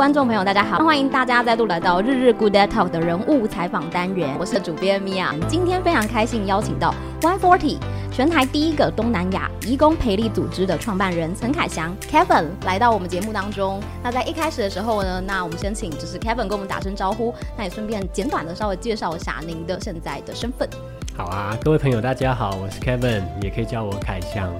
观众朋友，大家好，欢迎大家再度来到日日 Good Day Talk 的人物采访单元，我是主编米娅。今天非常开心邀请到 One Forty 全台第一个东南亚移工培力组织的创办人陈凯翔 Kevin 来到我们节目当中。那在一开始的时候呢，那我们先请就是 Kevin 跟我们打声招呼，那也顺便简短的稍微介绍一下您的现在的身份。好啊，各位朋友大家好，我是 Kevin，也可以叫我凯翔。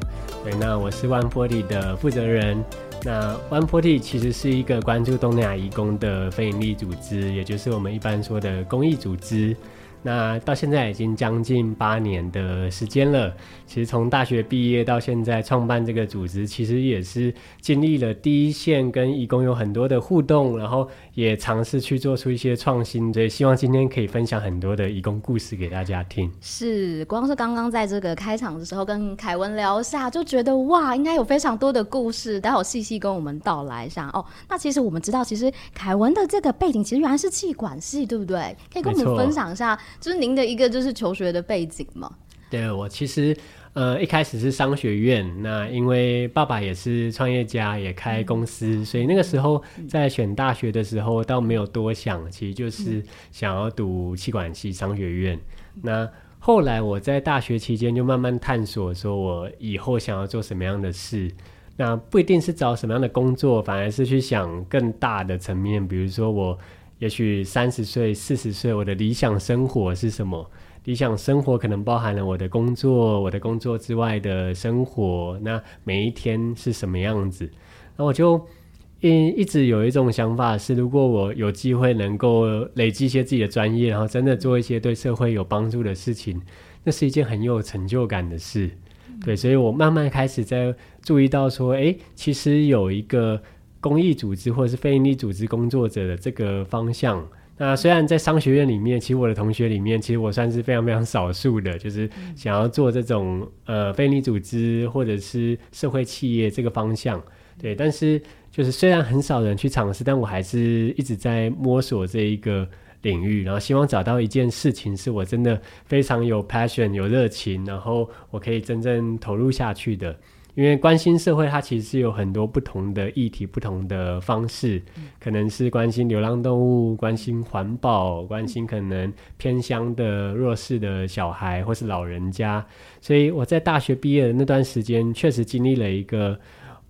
对，那我是 One Forty 的负责人。那 One Forty 其实是一个关注东南亚移工的非营利组织，也就是我们一般说的公益组织。那到现在已经将近八年的时间了。其实从大学毕业到现在创办这个组织，其实也是经历了第一线跟移工有很多的互动，然后也尝试去做出一些创新。所以希望今天可以分享很多的义工故事给大家听。是，光是刚刚在这个开场的时候跟凯文聊一下，就觉得哇，应该有非常多的故事，待会细细跟我们道来一下哦。那其实我们知道，其实凯文的这个背景其实原来是气管系，对不对？可以跟我们分享一下。就是您的一个就是求学的背景吗？对，我其实呃一开始是商学院，那因为爸爸也是创业家，也开公司，嗯、所以那个时候在选大学的时候倒没有多想，其实就是想要读气管系商学院。嗯、那后来我在大学期间就慢慢探索，说我以后想要做什么样的事。那不一定是找什么样的工作，反而是去想更大的层面，比如说我。也许三十岁、四十岁，我的理想生活是什么？理想生活可能包含了我的工作，我的工作之外的生活。那每一天是什么样子？那我就一一直有一种想法是，如果我有机会能够累积一些自己的专业，然后真的做一些对社会有帮助的事情，那是一件很有成就感的事。对，所以我慢慢开始在注意到说，诶，其实有一个。公益组织或者是非营利组织工作者的这个方向，那虽然在商学院里面，其实我的同学里面，其实我算是非常非常少数的，就是想要做这种呃非营利组织或者是社会企业这个方向，对。但是就是虽然很少人去尝试，但我还是一直在摸索这一个领域，然后希望找到一件事情是我真的非常有 passion 有热情，然后我可以真正投入下去的。因为关心社会，它其实是有很多不同的议题、不同的方式，可能是关心流浪动物、关心环保、关心可能偏乡的弱势的小孩或是老人家。所以我在大学毕业的那段时间，确实经历了一个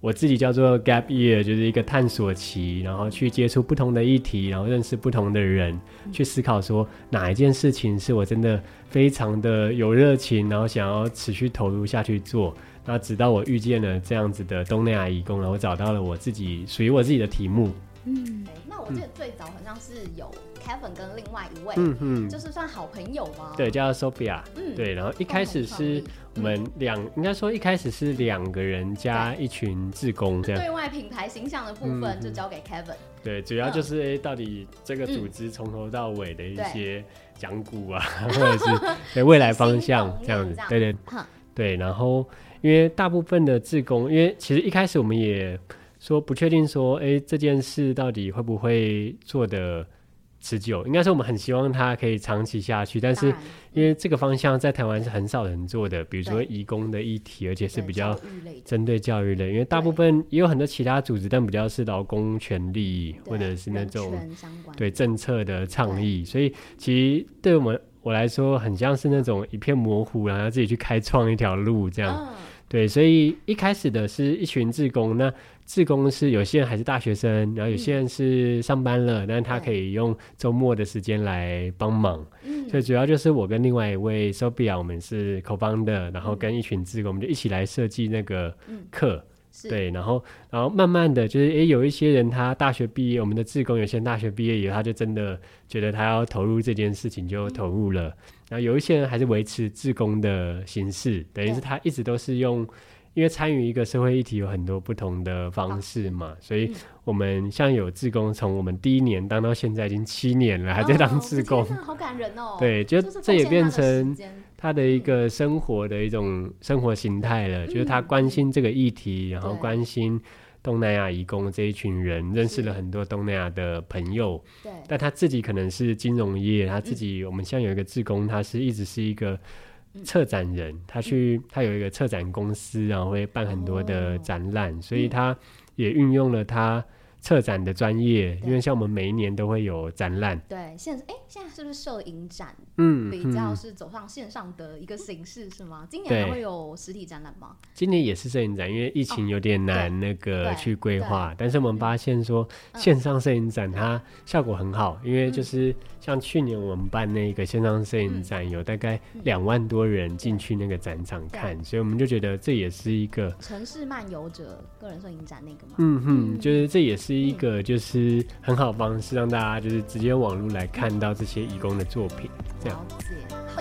我自己叫做 gap year，就是一个探索期，然后去接触不同的议题，然后认识不同的人，去思考说哪一件事情是我真的非常的有热情，然后想要持续投入下去做。那直到我遇见了这样子的东南亚义工，然后我找到了我自己属于我自己的题目。嗯，那我记得最早好像是有 Kevin 跟另外一位，嗯嗯，就是算好朋友吗？对，叫 Sophia。嗯，对，然后一开始是我们两，应该说一开始是两个人加一群志工这样。对外品牌形象的部分就交给 Kevin。对，主要就是哎，到底这个组织从头到尾的一些讲古啊，或者是对未来方向这样子。对对对，然后。因为大部分的志工，因为其实一开始我们也说不确定说，哎，这件事到底会不会做的持久？应该说我们很希望它可以长期下去，但是因为这个方向在台湾是很少人做的，比如说移工的议题，而且是比较针对教育类，因为大部分也有很多其他组织，但比较是劳工权利或者是那种对政策的倡议，所以其实对我们我来说，很像是那种一片模糊，然后自己去开创一条路这样。对，所以一开始的是一群志工，那志工是有些人还是大学生，然后有些人是上班了，嗯、但是他可以用周末的时间来帮忙。嗯，所以主要就是我跟另外一位 Sophia，我们是 co-founder，然后跟一群志工，我们就一起来设计那个课。嗯对，然后，然后慢慢的就是，诶，有一些人他大学毕业，我们的志工有些人大学毕业以后，他就真的觉得他要投入这件事情，就投入了。嗯、然后有一些人还是维持自工的形式，等于是他一直都是用。因为参与一个社会议题有很多不同的方式嘛，所以我们像有志工，从我们第一年当到现在已经七年了，还在当志工，好感人哦。对，就这也变成他的一个生活的一种生活形态了，就是他关心这个议题，然后关心东南亚移工这一群人，认识了很多东南亚的朋友。对，但他自己可能是金融业，他自己我们像有一个志工，他是一直是一个。策展人，他去，他有一个策展公司，然后会办很多的展览，哦、所以他也运用了他策展的专业，因为像我们每一年都会有展览。对，现哎，现在是不是摄影展？嗯，比较是走上线上的一个形式，嗯、是吗？今年还会有实体展览吗？今年也是摄影展，因为疫情有点难那个去规划。但是我们发现说，线上摄影展它效果很好，嗯、因为就是像去年我们办那个线上摄影展，有大概两万多人进去那个展场看，所以我们就觉得这也是一个城市漫游者个人摄影展那个嘛。嗯哼，就是这也是一个就是很好的方式，让大家就是直接网络来看到这些移工的作品。这样。了解。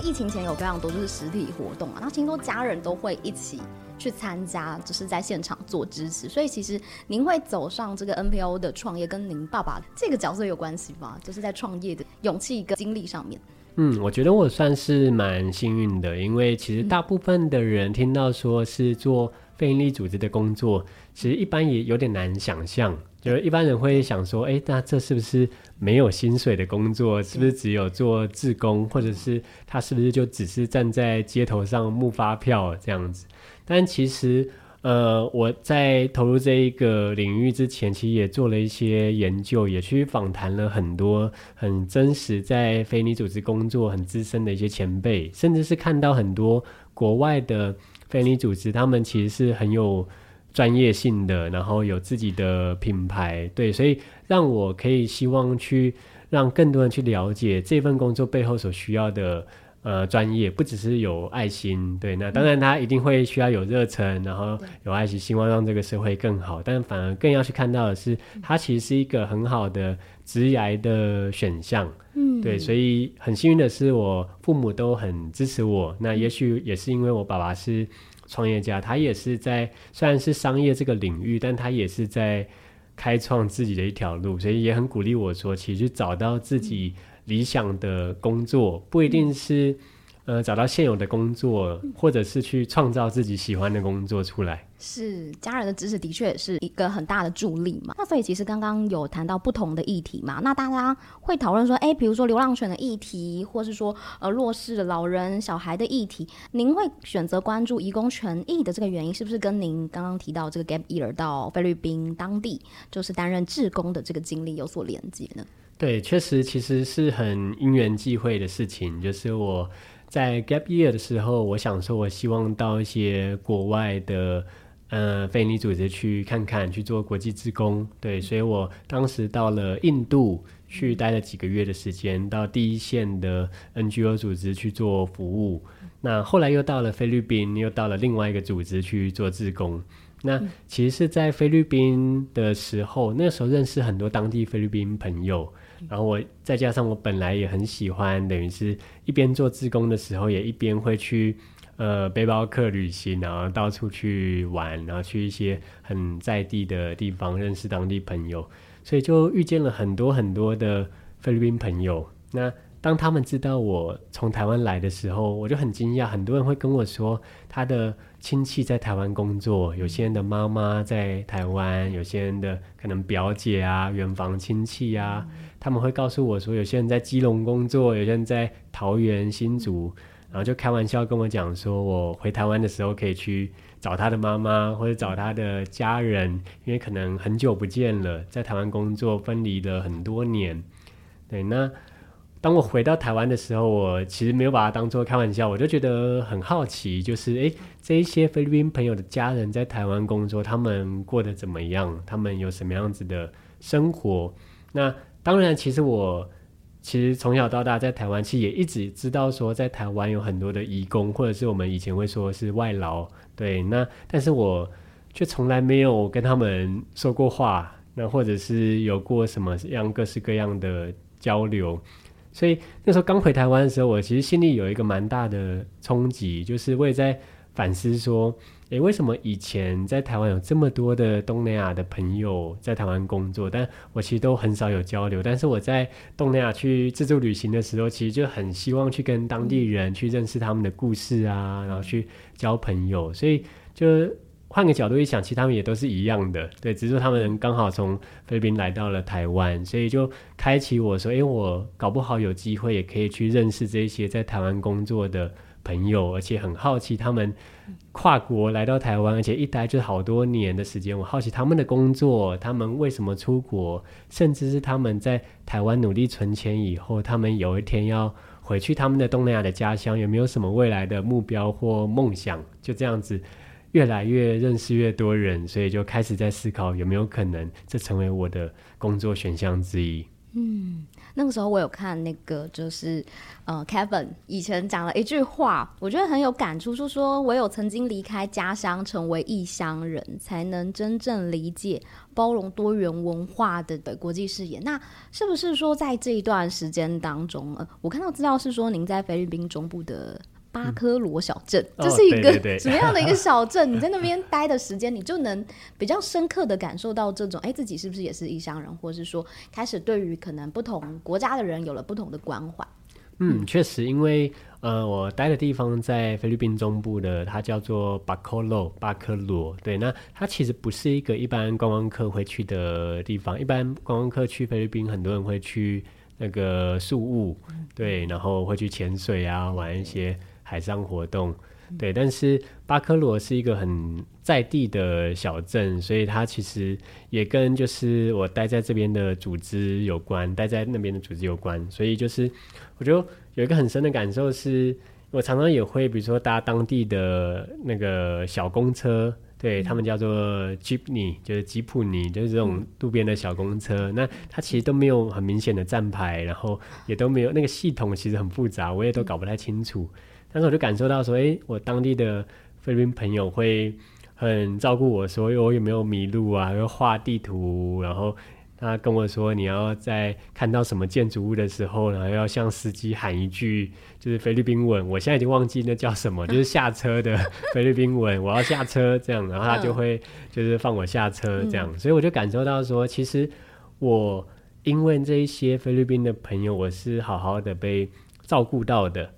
疫情前有非常多就是实体活动啊，然后听说家人都会一起去参加，就是在现场做支持。所以其实您会走上这个 NPO 的创业，跟您爸爸这个角色有关系吗？就是在创业的勇气跟经历上面。嗯，我觉得我算是蛮幸运的，因为其实大部分的人听到说是做非营利组织的工作，其实一般也有点难想象。就是一般人会想说，哎，那这是不是没有薪水的工作？是不是只有做志工，或者是他是不是就只是站在街头上募发票这样子？但其实，呃，我在投入这一个领域之前，其实也做了一些研究，也去访谈了很多很真实在非营利组织工作很资深的一些前辈，甚至是看到很多国外的非营利组织，他们其实是很有。专业性的，然后有自己的品牌，对，所以让我可以希望去让更多人去了解这份工作背后所需要的呃专业，不只是有爱心，对，那当然他一定会需要有热忱，然后有爱心，希望让这个社会更好，但反而更要去看到的是，它其实是一个很好的职涯的选项，嗯，对，所以很幸运的是，我父母都很支持我，那也许也是因为我爸爸是。创业家，他也是在虽然是商业这个领域，但他也是在开创自己的一条路，所以也很鼓励我说，其实找到自己理想的工作，不一定是呃找到现有的工作，或者是去创造自己喜欢的工作出来。是家人的支持的确也是一个很大的助力嘛。那所以其实刚刚有谈到不同的议题嘛，那大家会讨论说，哎，比如说流浪犬的议题，或是说呃弱势的老人、小孩的议题，您会选择关注移工权益的这个原因，是不是跟您刚刚提到这个 gap year 到菲律宾当地就是担任志工的这个经历有所连接呢？对，确实其实是很因缘际会的事情，就是我在 gap year 的时候，我想说，我希望到一些国外的。呃，非营利组织去看看，去做国际志工，对，所以我当时到了印度去待了几个月的时间，到第一线的 NGO 组织去做服务。那后来又到了菲律宾，又到了另外一个组织去做志工。那其实是在菲律宾的时候，那时候认识很多当地菲律宾朋友，然后我再加上我本来也很喜欢，等于是一边做志工的时候，也一边会去。呃，背包客旅行，然后到处去玩，然后去一些很在地的地方，认识当地朋友，所以就遇见了很多很多的菲律宾朋友。那当他们知道我从台湾来的时候，我就很惊讶。很多人会跟我说，他的亲戚在台湾工作，有些人的妈妈在台湾，有些人的可能表姐啊、远房亲戚啊，他们会告诉我说，有些人在基隆工作，有些人在桃园、新竹。然后就开玩笑跟我讲说，我回台湾的时候可以去找他的妈妈或者找他的家人，因为可能很久不见了，在台湾工作分离了很多年。对，那当我回到台湾的时候，我其实没有把它当做开玩笑，我就觉得很好奇，就是诶，这一些菲律宾朋友的家人在台湾工作，他们过得怎么样？他们有什么样子的生活？那当然，其实我。其实从小到大在台湾，其实也一直知道说，在台湾有很多的移工，或者是我们以前会说是外劳，对。那但是我却从来没有跟他们说过话，那或者是有过什么样各式各样的交流。所以那时候刚回台湾的时候，我其实心里有一个蛮大的冲击，就是我也在反思说。诶，为什么以前在台湾有这么多的东南亚的朋友在台湾工作，但我其实都很少有交流。但是我在东南亚去自助旅行的时候，其实就很希望去跟当地人去认识他们的故事啊，然后去交朋友。所以就换个角度一想，其实他们也都是一样的，对，只是说他们刚好从菲律宾来到了台湾，所以就开启我说，诶，我搞不好有机会也可以去认识这些在台湾工作的朋友，而且很好奇他们跨国来到台湾，而且一待就好多年的时间。我好奇他们的工作，他们为什么出国，甚至是他们在台湾努力存钱以后，他们有一天要回去他们的东南亚的家乡，有没有什么未来的目标或梦想？就这样子。越来越认识越多人，所以就开始在思考有没有可能这成为我的工作选项之一。嗯，那个时候我有看那个，就是呃，Kevin 以前讲了一句话，我觉得很有感触，就说唯有曾经离开家乡，成为异乡人，才能真正理解包容多元文化的的国际视野。那是不是说在这一段时间当中，呃，我看到资料是说您在菲律宾中部的。巴科罗小镇，这、嗯、是一个什么样的一个小镇？你在那边待的时间，你就能比较深刻的感受到这种，哎，自己是不是也是异乡人，或是说开始对于可能不同国家的人有了不同的关怀？嗯，确实，因为呃，我待的地方在菲律宾中部的，它叫做巴科罗，巴科罗。对，那它其实不是一个一般观光客会去的地方。一般观光客去菲律宾，很多人会去那个宿务，对，然后会去潜水啊，玩一些。海上活动，对，但是巴科罗是一个很在地的小镇，所以它其实也跟就是我待在这边的组织有关，待在那边的组织有关，所以就是我觉得有一个很深的感受是，我常常也会比如说搭当地的那个小公车，对，他们叫做 Jeepney，就是吉普尼，就是这种路边的小公车，那它其实都没有很明显的站牌，然后也都没有那个系统，其实很复杂，我也都搞不太清楚。但是我就感受到说，哎、欸，我当地的菲律宾朋友会很照顾我，说我有没有迷路啊，又画地图，然后他跟我说，你要在看到什么建筑物的时候，然后要向司机喊一句，就是菲律宾文，我现在已经忘记那叫什么，就是下车的菲律宾文，我要下车这样，然后他就会就是放我下车这样，所以我就感受到说，其实我因为这一些菲律宾的朋友，我是好好的被照顾到的。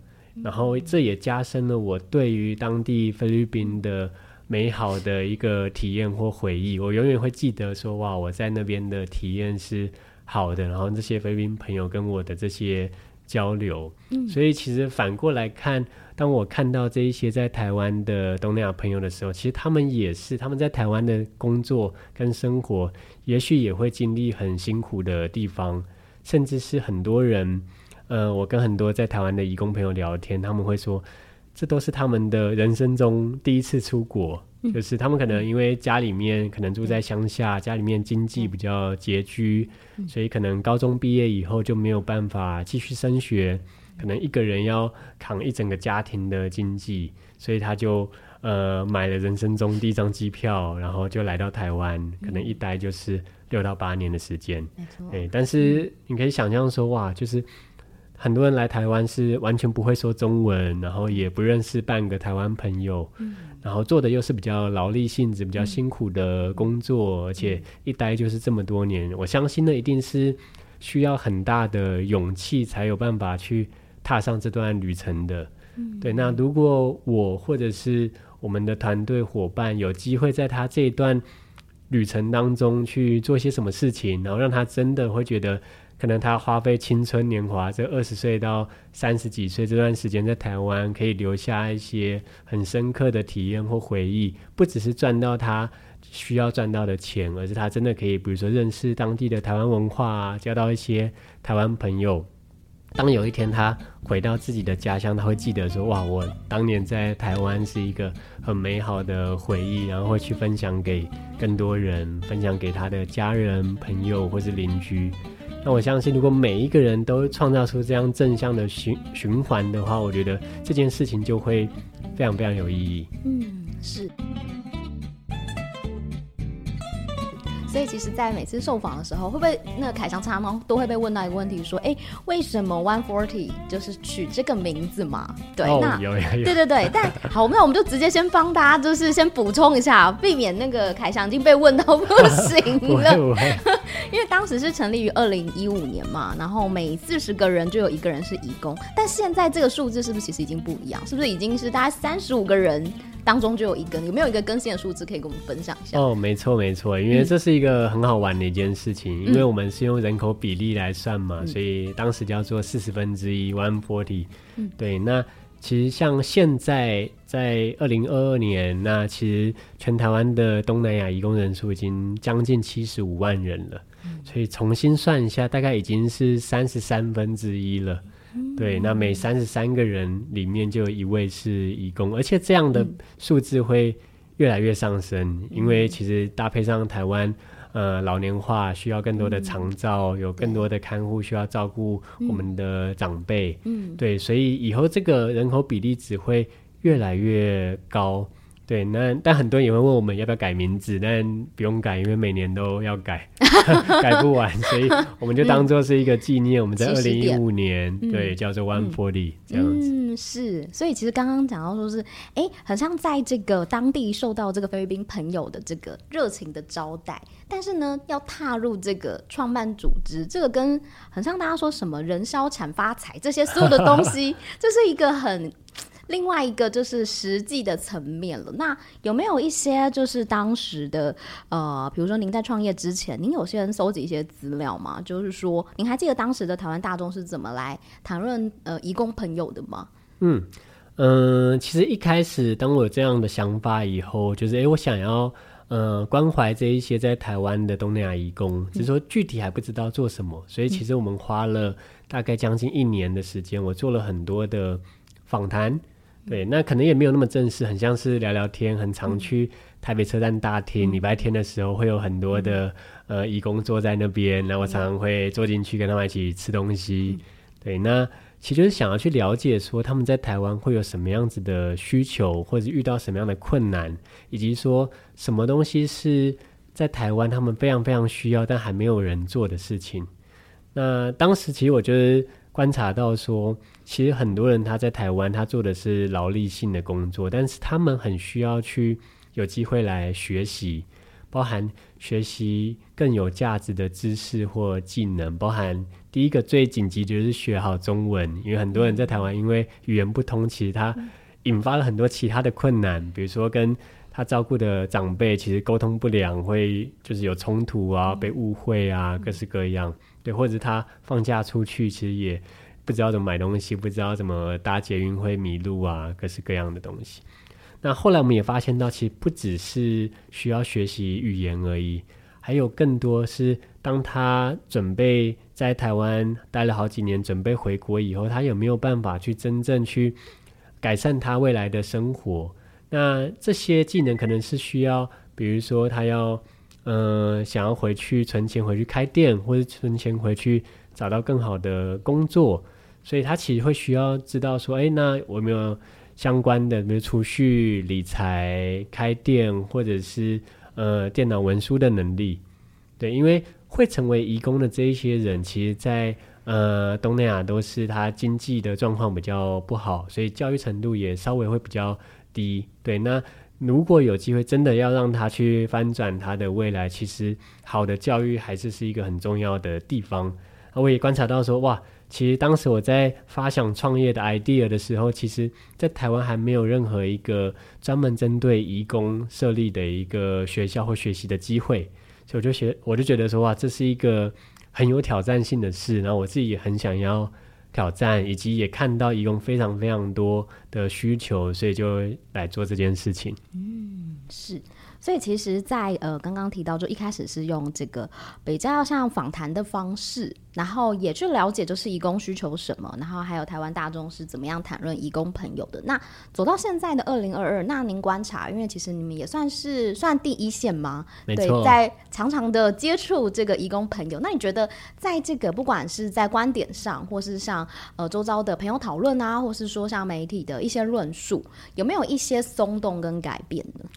然后这也加深了我对于当地菲律宾的美好的一个体验或回忆。我永远会记得说，哇，我在那边的体验是好的。然后这些菲律宾朋友跟我的这些交流，嗯，所以其实反过来看，当我看到这一些在台湾的东南亚朋友的时候，其实他们也是他们在台湾的工作跟生活，也许也会经历很辛苦的地方，甚至是很多人。呃，我跟很多在台湾的义工朋友聊天，他们会说，这都是他们的人生中第一次出国，嗯、就是他们可能因为家里面可能住在乡下，家里面经济比较拮据，嗯，所以可能高中毕业以后就没有办法继续升学，可能一个人要扛一整个家庭的经济，所以他就呃买了人生中第一张机票，然后就来到台湾，可能一待就是六到八年的时间，没错，对，但是你可以想象说，哇，就是。很多人来台湾是完全不会说中文，然后也不认识半个台湾朋友，嗯，然后做的又是比较劳力性质、比较辛苦的工作，嗯，而且一待就是这么多年。我相信呢，一定是需要很大的勇气才有办法去踏上这段旅程的。嗯，对。那如果我或者是我们的团队伙伴有机会在他这一段旅程当中去做些什么事情，然后让他真的会觉得。可能他花费青春年华，这二十岁到三十几岁这段时间在台湾，可以留下一些很深刻的体验或回忆。不只是赚到他需要赚到的钱，而是他真的可以，比如说认识当地的台湾文化，交到一些台湾朋友。当有一天他回到自己的家乡，他会记得说：“哇，我当年在台湾是一个很美好的回忆。”然后会去分享给更多人，分享给他的家人、朋友或是邻居。那我相信，如果每一个人都创造出这样正向的循循环的话，我觉得这件事情就会非常非常有意义。嗯，是。所以其实，在每次受访的时候，会不会那个凯翔常常都会被问到一个问题，说：“哎，为什么 One Forty 就是取这个名字嘛？”对，哦、那对对对。但 好，那我们就直接先帮大家，就是先补充一下，避免那个凯翔已经被问到不行了。因为当时是成立于二零一五年嘛，然后每四十个人就有一个人是义工，但现在这个数字是不是其实已经不一样？是不是已经是大概三十五个人？当中就有一根，有没有一个更新的数字可以跟我们分享一下？哦，没错没错，因为这是一个很好玩的一件事情，嗯、因为我们是用人口比例来算嘛，嗯、所以当时叫做四十分之一 one forty。对，那其实像现在在二零二二年，那其实全台湾的东南亚移工人数已经将近七十五万人了，嗯，所以重新算一下，大概已经是三十三分之一了。嗯、对，那每三十三个人里面就有一位是义工，而且这样的数字会越来越上升，嗯、因为其实搭配上台湾。呃，老年化需要更多的长照，嗯、有更多的看护需要照顾我们的长辈。嗯，对，所以以后这个人口比例只会越来越高。对，那但很多人也会问我们要不要改名字，但不用改，因为每年都要改，改不完，所以我们就当做是一个纪念。我们在二零一五年，对，叫做 One Forty 这样子。嗯，是。所以其实刚刚讲到说是，哎，很像在这个当地受到这个菲律宾朋友的这个热情的招待，但是呢，要踏入这个创办组织，这个跟很像大家说什么人消产发财这些所有的东西，这是一个很。另外一个就是实际的层面了。那有没有一些就是当时的呃，比如说您在创业之前，您有些人搜集一些资料吗？就是说，您还记得当时的台湾大众是怎么来谈论呃移工朋友的吗？嗯嗯、呃，其实一开始当我有这样的想法以后，就是哎，我想要呃关怀这一些在台湾的东南亚移工，只是说具体还不知道做什么，所以其实我们花了大概将近一年的时间，我做了很多的访谈。对，那可能也没有那么正式，很像是聊聊天。很常去台北车站大厅，礼、嗯、拜天的时候会有很多的、嗯、呃义工坐在那边，那我常常会坐进去跟他们一起吃东西。嗯、对，那其实就是想要去了解说他们在台湾会有什么样子的需求，或者遇到什么样的困难，以及说什么东西是在台湾他们非常非常需要但还没有人做的事情。那当时其实我就是观察到说。其实很多人他在台湾，他做的是劳力性的工作，但是他们很需要去有机会来学习，包含学习更有价值的知识或技能，包含第一个最紧急就是学好中文，因为很多人在台湾因为语言不通，其实他引发了很多其他的困难，比如说跟他照顾的长辈其实沟通不良，会就是有冲突啊，被误会啊，各式各样，对，或者他放假出去，其实也。不知道怎么买东西，不知道怎么搭捷运会迷路啊，各式各样的东西。那后来我们也发现到，其实不只是需要学习语言而已，还有更多是当他准备在台湾待了好几年，准备回国以后，他有没有办法去真正去改善他未来的生活？那这些技能可能是需要，比如说他要呃想要回去存钱回去开店，或者存钱回去。找到更好的工作，所以他其实会需要知道说，哎，那我有没有相关的，比如储蓄、理财、开店，或者是呃电脑文书的能力。对，因为会成为移工的这一些人，其实在呃东南亚都是他经济的状况比较不好，所以教育程度也稍微会比较低。对，那如果有机会真的要让他去翻转他的未来，其实好的教育还是是一个很重要的地方。我也观察到说，哇，其实当时我在发想创业的 idea 的时候，其实在台湾还没有任何一个专门针对移工设立的一个学校或学习的机会，所以我就学，我就觉得说，哇，这是一个很有挑战性的事，然后我自己也很想要挑战，以及也看到移工非常非常多的需求，所以就来做这件事情。嗯，是。所以其实在，在呃刚刚提到，就一开始是用这个比较像访谈的方式，然后也去了解就是移工需求什么，然后还有台湾大众是怎么样谈论移工朋友的。那走到现在的二零二二，那您观察，因为其实你们也算是算第一线吗？对，在常常的接触这个移工朋友，那你觉得在这个不管是在观点上，或是像呃周遭的朋友讨论啊，或是说像媒体的一些论述，有没有一些松动跟改变呢？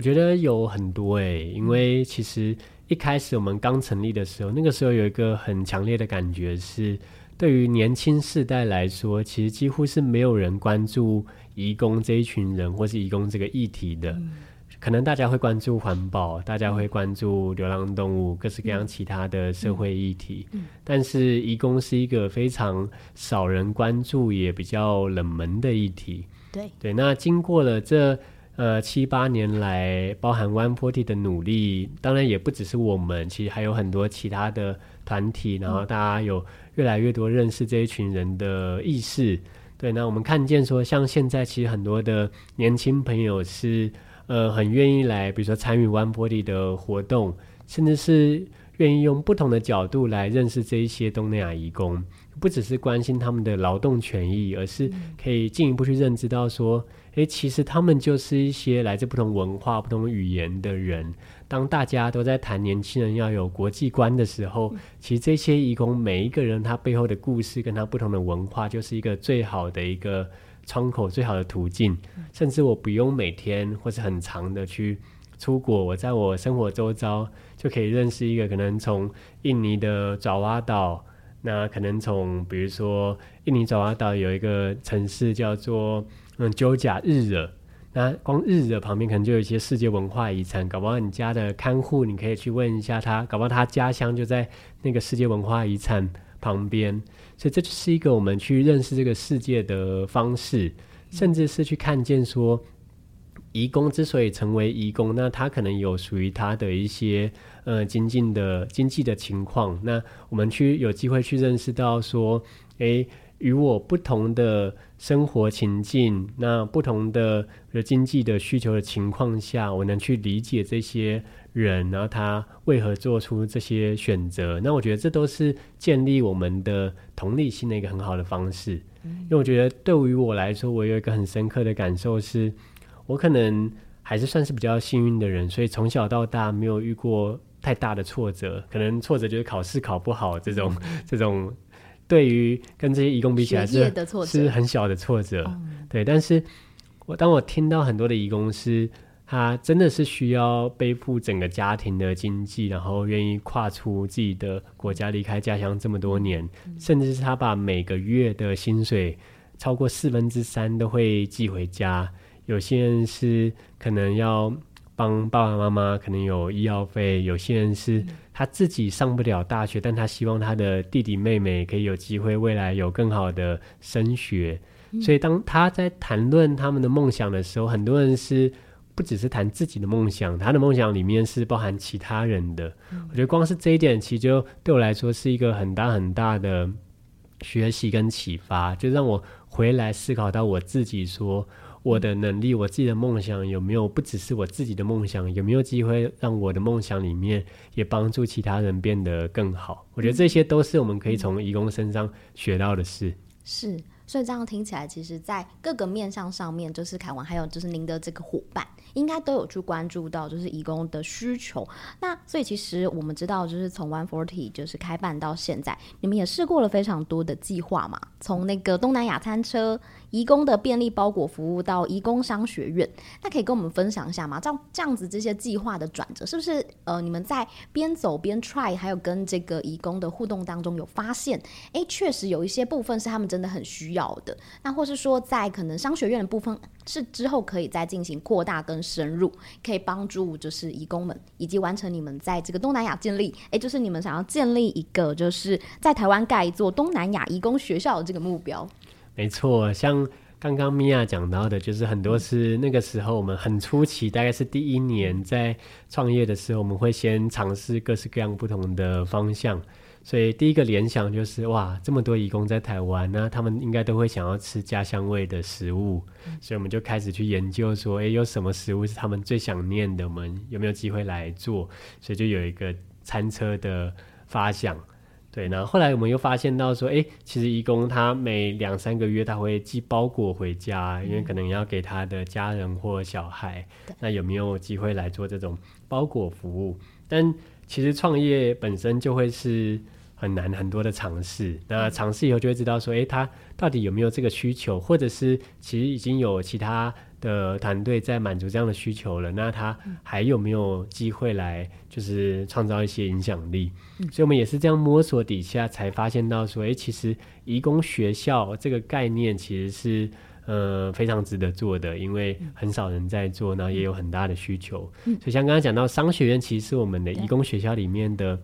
我觉得有很多诶、欸，因为其实一开始我们刚成立的时候，那个时候有一个很强烈的感觉是，对于年轻世代来说，其实几乎是没有人关注移工这一群人，或是移工这个议题的。嗯、可能大家会关注环保，大家会关注流浪动物，各式各样其他的社会议题。嗯嗯、但是移工是一个非常少人关注，也比较冷门的议题。对对，那经过了这。呃，七八年来，包含 One Forty 的努力，当然也不只是我们，其实还有很多其他的团体，然后大家有越来越多认识这一群人的意识。对，那我们看见说，像现在其实很多的年轻朋友是呃很愿意来，比如说参与 One Forty 的活动，甚至是愿意用不同的角度来认识这一些东南亚移工，不只是关心他们的劳动权益，而是可以进一步去认知到说，诶，其实他们就是一些来自不同文化、不同语言的人。当大家都在谈年轻人要有国际观的时候，其实这些义工每一个人他背后的故事跟他不同的文化，就是一个最好的一个窗口，最好的途径。甚至我不用每天或是很长的去出国，我在我生活周遭就可以认识一个可能从印尼的爪哇岛，那可能从比如说印尼爪哇岛有一个城市叫做嗯九甲日惹。那光日惹旁边可能就有一些世界文化遗产，搞不好你家的看护你可以去问一下他，搞不好他家乡就在那个世界文化遗产旁边，所以这就是一个我们去认识这个世界的方式，甚至是去看见说，移工之所以成为移工，那他可能有属于他的一些呃经济的经济的情况，那我们去有机会去认识到说，诶。与我不同的生活情境，那不同的经济的需求的情况下，我能去理解这些人，然后他为何做出这些选择。那我觉得这都是建立我们的同理心的一个很好的方式。因为我觉得对于我来说，我有一个很深刻的感受是，我可能还是算是比较幸运的人，所以从小到大没有遇过太大的挫折，可能挫折就是考试考不好这种这种。对于跟这些移工比起来是是很小的挫折，嗯、对。但是我当我听到很多的移工是，他真的是需要背负整个家庭的经济，然后愿意跨出自己的国家，离开家乡这么多年，嗯、甚至是他把每个月的薪水超过四分之三都会寄回家。有些人是可能要帮爸爸妈妈，可能有医药费；有些人是。他自己上不了大学，但他希望他的弟弟妹妹可以有机会未来有更好的升学。嗯、所以当他在谈论他们的梦想的时候，很多人是不只是谈自己的梦想，他的梦想里面是包含其他人的。嗯、我觉得光是这一点，其实就对我来说是一个很大很大的学习跟启发，就让我回来思考到我自己说。我的能力，我自己的梦想有没有不只是我自己的梦想？有没有机会让我的梦想里面也帮助其他人变得更好？我觉得这些都是我们可以从义工身上学到的事。是。所以这样听起来，其实，在各个面向上面，就是凯文还有就是您的这个伙伴，应该都有去关注到就是移工的需求。那所以其实我们知道，就是从 One Forty 就是开办到现在，你们也试过了非常多的计划嘛，从那个东南亚餐车、移工的便利包裹服务到移工商学院，那可以跟我们分享一下吗？这样这样子这些计划的转折，是不是呃你们在边走边 try，还有跟这个移工的互动当中有发现，哎，确实有一些部分是他们真的很需要。好的，那或是说，在可能商学院的部分是之后可以再进行扩大跟深入，可以帮助就是义工们以及完成你们在这个东南亚建立，哎，就是你们想要建立一个就是在台湾盖一座东南亚义工学校的这个目标。没错，像刚刚米娅讲到的，就是很多是那个时候我们很初期，大概是第一年在创业的时候，我们会先尝试各式各样不同的方向。所以第一个联想就是哇，这么多义工在台湾，那他们应该都会想要吃家乡味的食物，嗯、所以我们就开始去研究说，诶，有什么食物是他们最想念的？我们有没有机会来做？所以就有一个餐车的发想，对。然后后来我们又发现到说，诶，其实义工他每两三个月他会寄包裹回家，嗯、因为可能要给他的家人或小孩。对那有没有机会来做这种包裹服务？但其实创业本身就会是很难很多的尝试，那尝试以后就会知道说，诶，他到底有没有这个需求，或者是其实已经有其他的团队在满足这样的需求了，那他还有没有机会来就是创造一些影响力？所以我们也是这样摸索底下才发现到说，诶，其实移工学校这个概念其实是。呃，非常值得做的，因为很少人在做，然后也有很大的需求。嗯、所以像刚刚讲到商学院，其实是我们的义工学校里面的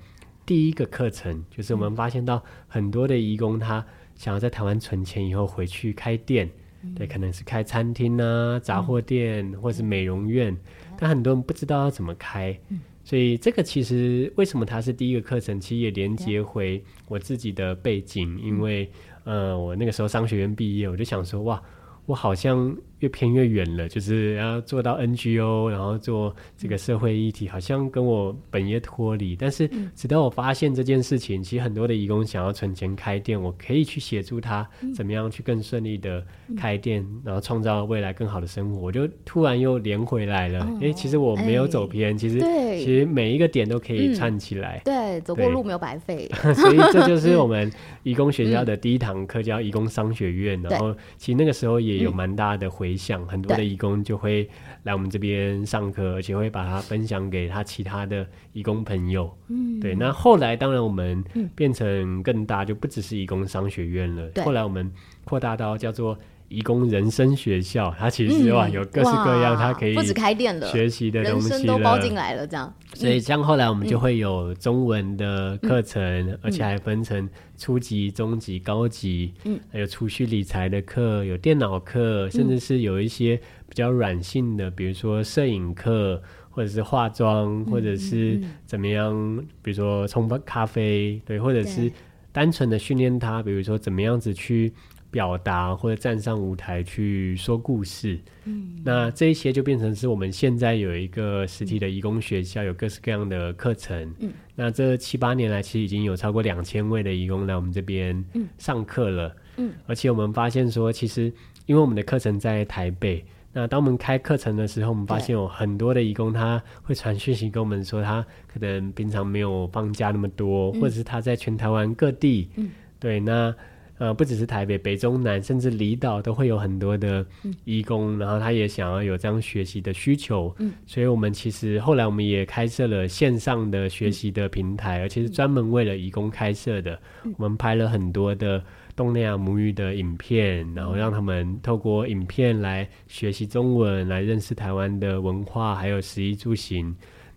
第一个课程，就是我们发现到很多的义工他想要在台湾存钱以后回去开店，嗯、对，可能是开餐厅啊、杂货店，嗯、或是美容院，嗯、但很多人不知道要怎么开。嗯、所以这个其实为什么它是第一个课程，其实也连接回我自己的背景，嗯、因为。呃，我那个时候商学院毕业，我就想说，哇，我好像越偏越远了，就是要做到 NGO，然后做这个社会议题，好像跟我本业脱离。但是直到我发现这件事情，其实很多的义工想要存钱开店，我可以去协助他怎么样去更顺利的开店，然后创造未来更好的生活，我就突然又连回来了。哎，其实我没有走偏，其实其实每一个点都可以串起来。对，走过路没有白费。所以这就是我们义工学校的第一堂课，叫义工商学院。然后其实那个时候也有蛮大的回响，很多的。义工就会来我们这边上课，而且会把它分享给他其他的义工朋友。嗯，对。那后来当然我们变成更大，就不只是义工商学院了。对。后来我们扩大到叫做。移工人生学校，它其实哇有各式各样，它可以不止开店了，学习的东西都包进来了，这样。所以像后来我们就会有中文的课程，而且还分成初级、中级、高级，嗯，还有储蓄理财的课，有电脑课，甚至是有一些比较软性的，比如说摄影课，或者是化妆，或者是怎么样，比如说冲咖啡，对，或者是单纯的训练他，比如说怎么样子去。表达或者站上舞台去说故事，嗯，那这一些就变成是我们现在有一个实体的义工学校，有各式各样的课程，嗯，那这七八年来，其实已经有超过两千位的义工来我们这边上课了，嗯，而且我们发现说，其实因为我们的课程在台北，那当我们开课程的时候，我们发现有很多的义工他会传讯息跟我们说，他可能平常没有放假那么多，或者是他在全台湾各地，嗯，对，那。呃，不只是台北、北中南，甚至离岛都会有很多的义工，嗯、然后他也想要有这样学习的需求。嗯，所以我们其实后来我们也开设了线上的学习的平台，嗯、而且是专门为了义工开设的。嗯、我们拍了很多的东南亚母语的影片，然后让他们透过影片来学习中文，来认识台湾的文化，还有食衣住行。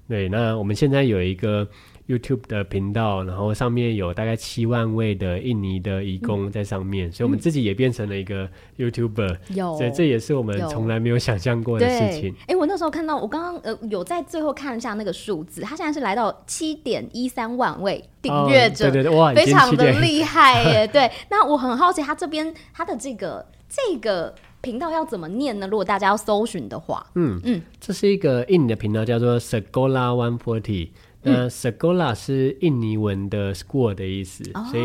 对，那我们现在有一个。YouTube 的频道，然后上面有大概七万位的印尼的移工在上面，嗯、所以我们自己也变成了一个 YouTuber，有，所以这也是我们从来没有想象过的事情。哎，我那时候看到，我刚刚呃有在最后看一下那个数字，他现在是来到七点一三万位订阅者，哦、对对对，哇，非常的厉害耶！对，那我很好奇，他这边他的这个这个频道要怎么念呢？如果大家要搜寻的话，嗯嗯，这是一个印尼的频道，叫做 Sekolah One Forty。那 Sekolah 是印尼文的 school 的意思，嗯、所以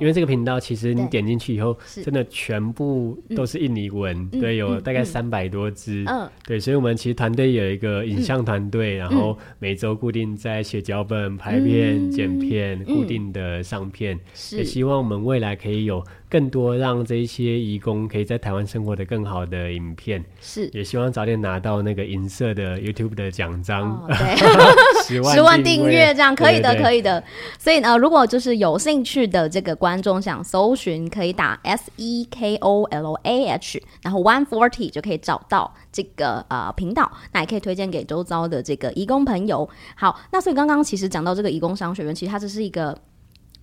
因为这个频道其实你点进去以后，真的全部都是印尼文，嗯、对，有大概三百多支，嗯，对，所以我们其实团队有一个影像团队，嗯、然后每周固定在写脚本、拍片、嗯、剪片，固定的上片，嗯、也希望我们未来可以有。更多让这些移工可以在台湾生活的更好的影片，是。也希望早点拿到那个银色的 YouTube 的奖章，哦、对，十万订阅。这样可以的，可以的。所以呢，如果就是有兴趣的这个观众想搜寻，可以打 S E K O L A H，然后 One Forty 就可以找到这个呃频道，那也可以推荐给周遭的这个移工朋友。好，那所以刚刚其实讲到这个移工商学院，其实它这是一个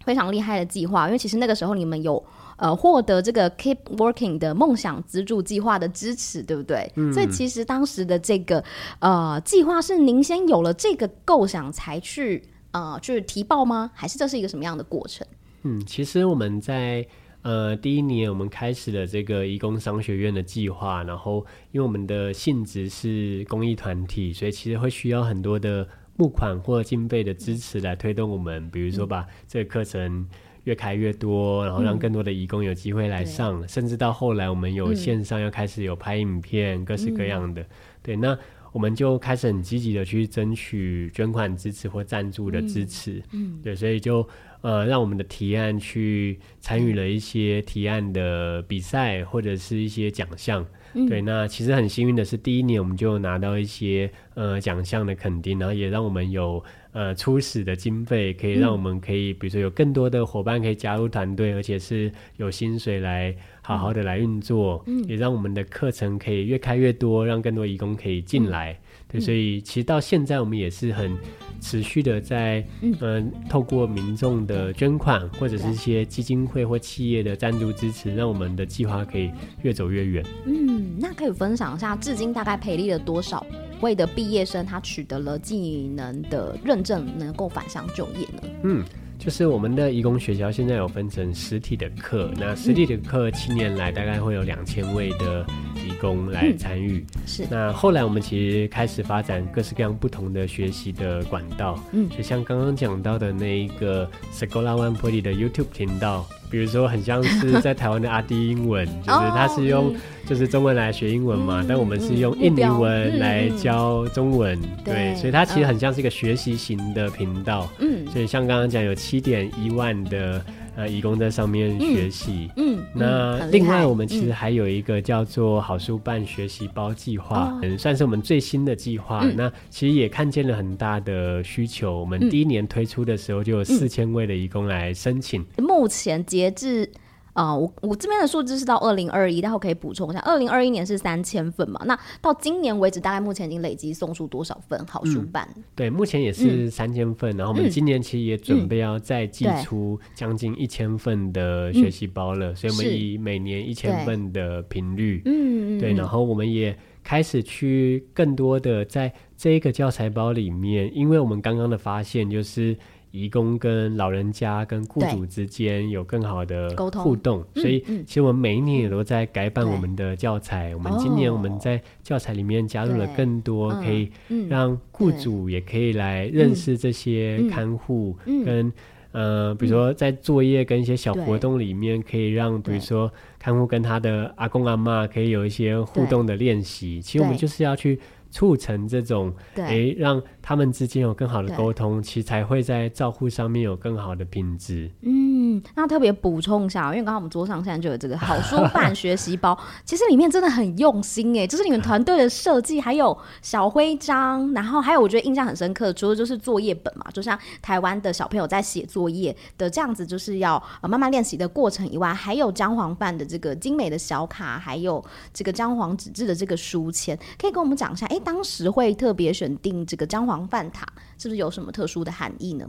非常厉害的计划，因为其实那个时候你们有。呃，获得这个 Keep Working 的梦想资助计划的支持，对不对？嗯。所以其实当时的这个呃计划是您先有了这个构想才去呃去提报吗？还是这是一个什么样的过程？嗯，其实我们在呃第一年我们开始了这个义工商学院的计划，然后因为我们的性质是公益团体，所以其实会需要很多的募款或经费的支持来推动我们，比如说把这个课程。越开越多，然后让更多的义工有机会来上，嗯、甚至到后来我们有线上要开始有拍影片，嗯、各式各样的。对，那我们就开始很积极的去争取捐款支持或赞助的支持。嗯，对，所以就呃让我们的提案去参与了一些提案的比赛或者是一些奖项。对，那其实很幸运的是，第一年我们就拿到一些呃奖项的肯定，然后也让我们有。呃，初始的经费可以让我们可以，比如说有更多的伙伴可以加入团队，而且是有薪水来好好的来运作，嗯、也让我们的课程可以越开越多，让更多义工可以进来。所以其实到现在我们也是很持续的在，嗯、呃，透过民众的捐款或者是一些基金会或企业的赞助支持，让我们的计划可以越走越远。嗯，那可以分享一下，至今大概培力了多少？位的毕业生，他取得了技能的认证，能够返乡就业呢？嗯，就是我们的义工学校现在有分成实体的课，那实体的课七年来大概会有两千位的义工来参与。嗯、是。那后来我们其实开始发展各式各样不同的学习的管道，嗯，就像刚刚讲到的那一个 Sekolah 140的 YouTube 频道。比如说，很像是 在台湾的阿迪英文，就是他是用就是中文来学英文嘛，但我们是用印尼文来教中文，对，所以它其实很像是一个学习型的频道。嗯，所以像刚刚讲有七点一万的。呃，义工在上面学习，嗯，嗯，那另外我们其实还有一个叫做好书办学习包计划，嗯，嗯，算是我们最新的计划，嗯。那其实也看见了很大的需求，我们第一年推出的时候就有四千位的义工来申请。目前截至。啊、呃，我我这边的数字是到二零二一，待会可以补充一下。二零二一年是三千份嘛，那到今年为止，大概目前已经累积送出多少份好书版？嗯、对，目前也是三千份、嗯，然后我们今年其实也准备要再寄出将近一千份的学习包了、嗯，所以我们以每年一千份的频率，嗯对，然后我们也开始去更多的在这一个教材包里面，因为我们刚刚的发现就是。移工跟老人家跟雇主之间有更好的沟通。互动，所以其实我们每一年也都在改版我们的教材。我们今年我们在教材里面加入了更多，可以让雇主也可以来认识这些看护，跟呃，比如说在作业跟一些小活动里面，可以让比如说看护跟他的阿公阿妈可以有一些互动的练习。其实我们就是要去。促成这种，哎、欸，让他们之间有更好的沟通，其实才会在照护上面有更好的品质。嗯，那特别补充一下，因为刚刚我们桌上现在就有这个好书伴学习包，其实里面真的很用心哎，就是你们团队的设计，还有小徽章，然后还有我觉得印象很深刻，除了就是作业本嘛，就像台湾的小朋友在写作业的这样子，就是要呃慢慢练习的过程以外，还有姜黄办的这个精美的小卡，还有这个姜黄纸质的这个书签，可以跟我们讲一下，哎、当时会特别选定这个姜黄饭塔，是不是有什么特殊的含义呢？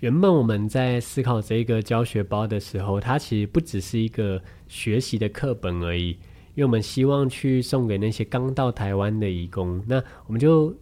原本我们在思考这个教学包的时候，它其实不只是一个学习的课本而已，因为我们希望去送给那些刚到台湾的移工。那我们就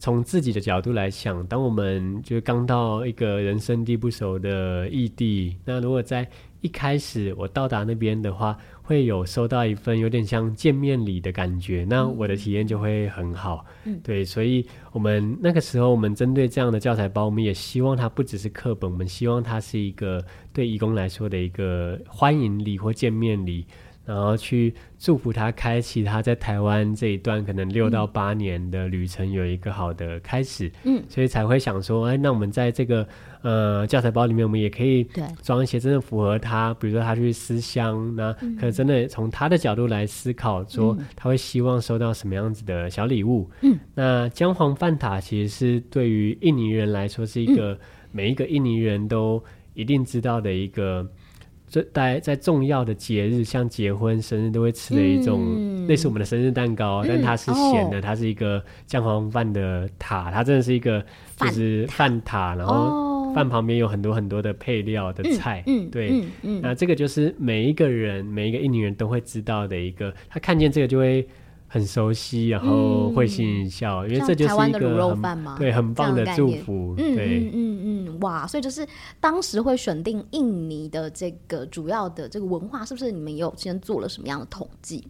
从自己的角度来想，当我们就是刚到一个人生地不熟的异地，那如果在一开始我到达那边的话，会有收到一份有点像见面礼的感觉，那我的体验就会很好。嗯，对，所以我们那个时候，我们针对这样的教材包，我们也希望它不只是课本，我们希望它是一个对义工来说的一个欢迎礼或见面礼。然后去祝福他，开启他在台湾这一段可能六到八年的旅程有一个好的开始。嗯，所以才会想说，哎，那我们在这个呃教材包里面，我们也可以装一些真的符合他，比如说他去思乡，那可能真的从他的角度来思考，说他会希望收到什么样子的小礼物。嗯，那姜黄饭塔其实是对于印尼人来说是一个每一个印尼人都一定知道的一个。在在重要的节日，像结婚、生日，都会吃的一种类似我们的生日蛋糕，嗯、但它是咸的、它是一个姜黄饭的塔，它真的是一个就是饭塔，然后饭旁边有很多很多的配料的菜，嗯，对，那这个就是每一个人每一个印尼人都会知道的一个，他看见这个就会。很熟悉，然后会心一笑，嗯，因为这就是一个很对很棒的祝福。嗯、对，嗯嗯嗯，哇，所以就是当时会选定印尼的这个主要的这个文化，是不是你们有先做了什么样的统计？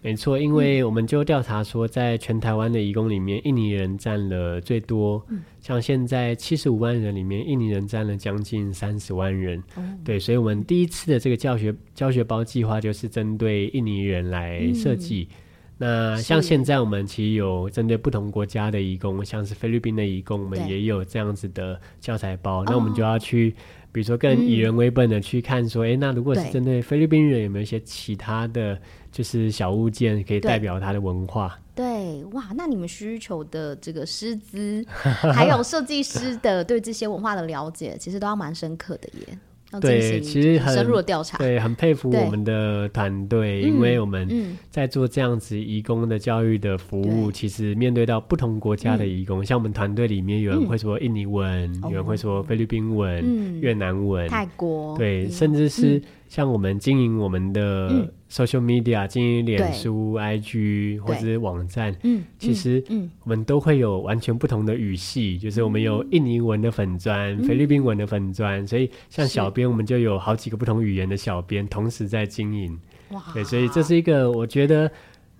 没错，因为我们就调查说，在全台湾的移工里面，印尼人占了最多。嗯、像现在七十五万人里面，印尼人占了将近三十万人，嗯。对，所以我们第一次的这个教学教学包计划就是针对印尼人来设计。嗯那像现在我们其实有针对不同国家的移工，像是菲律宾的移工，我们也有这样子的教材包。那我们就要去，比如说更以人为本的去看，说，哎、嗯欸，那如果是针对菲律宾人，有没有一些其他的就是小物件可以代表他的文化？对，对，哇，那你们需求的这个师资，还有设计师的对这些文化的了解，其实都要蛮深刻的耶。对，其实很深入的调查，对，很佩服我们的团队，因为我们在做这样子移工的教育的服务，其实面对到不同国家的移工，像我们团队里面有人会说印尼文，有人会说菲律宾文、越南文、泰国，对，甚至是像我们经营我们的 social media 经营脸书、IG 或者是网站，嗯，其实嗯，我们都会有完全不同的语系，就是我们有印尼文的粉砖、菲律宾文的粉砖，所以像小编，我们就有好几个不同语言的小编同时在经营。哇，对，所以这是一个我觉得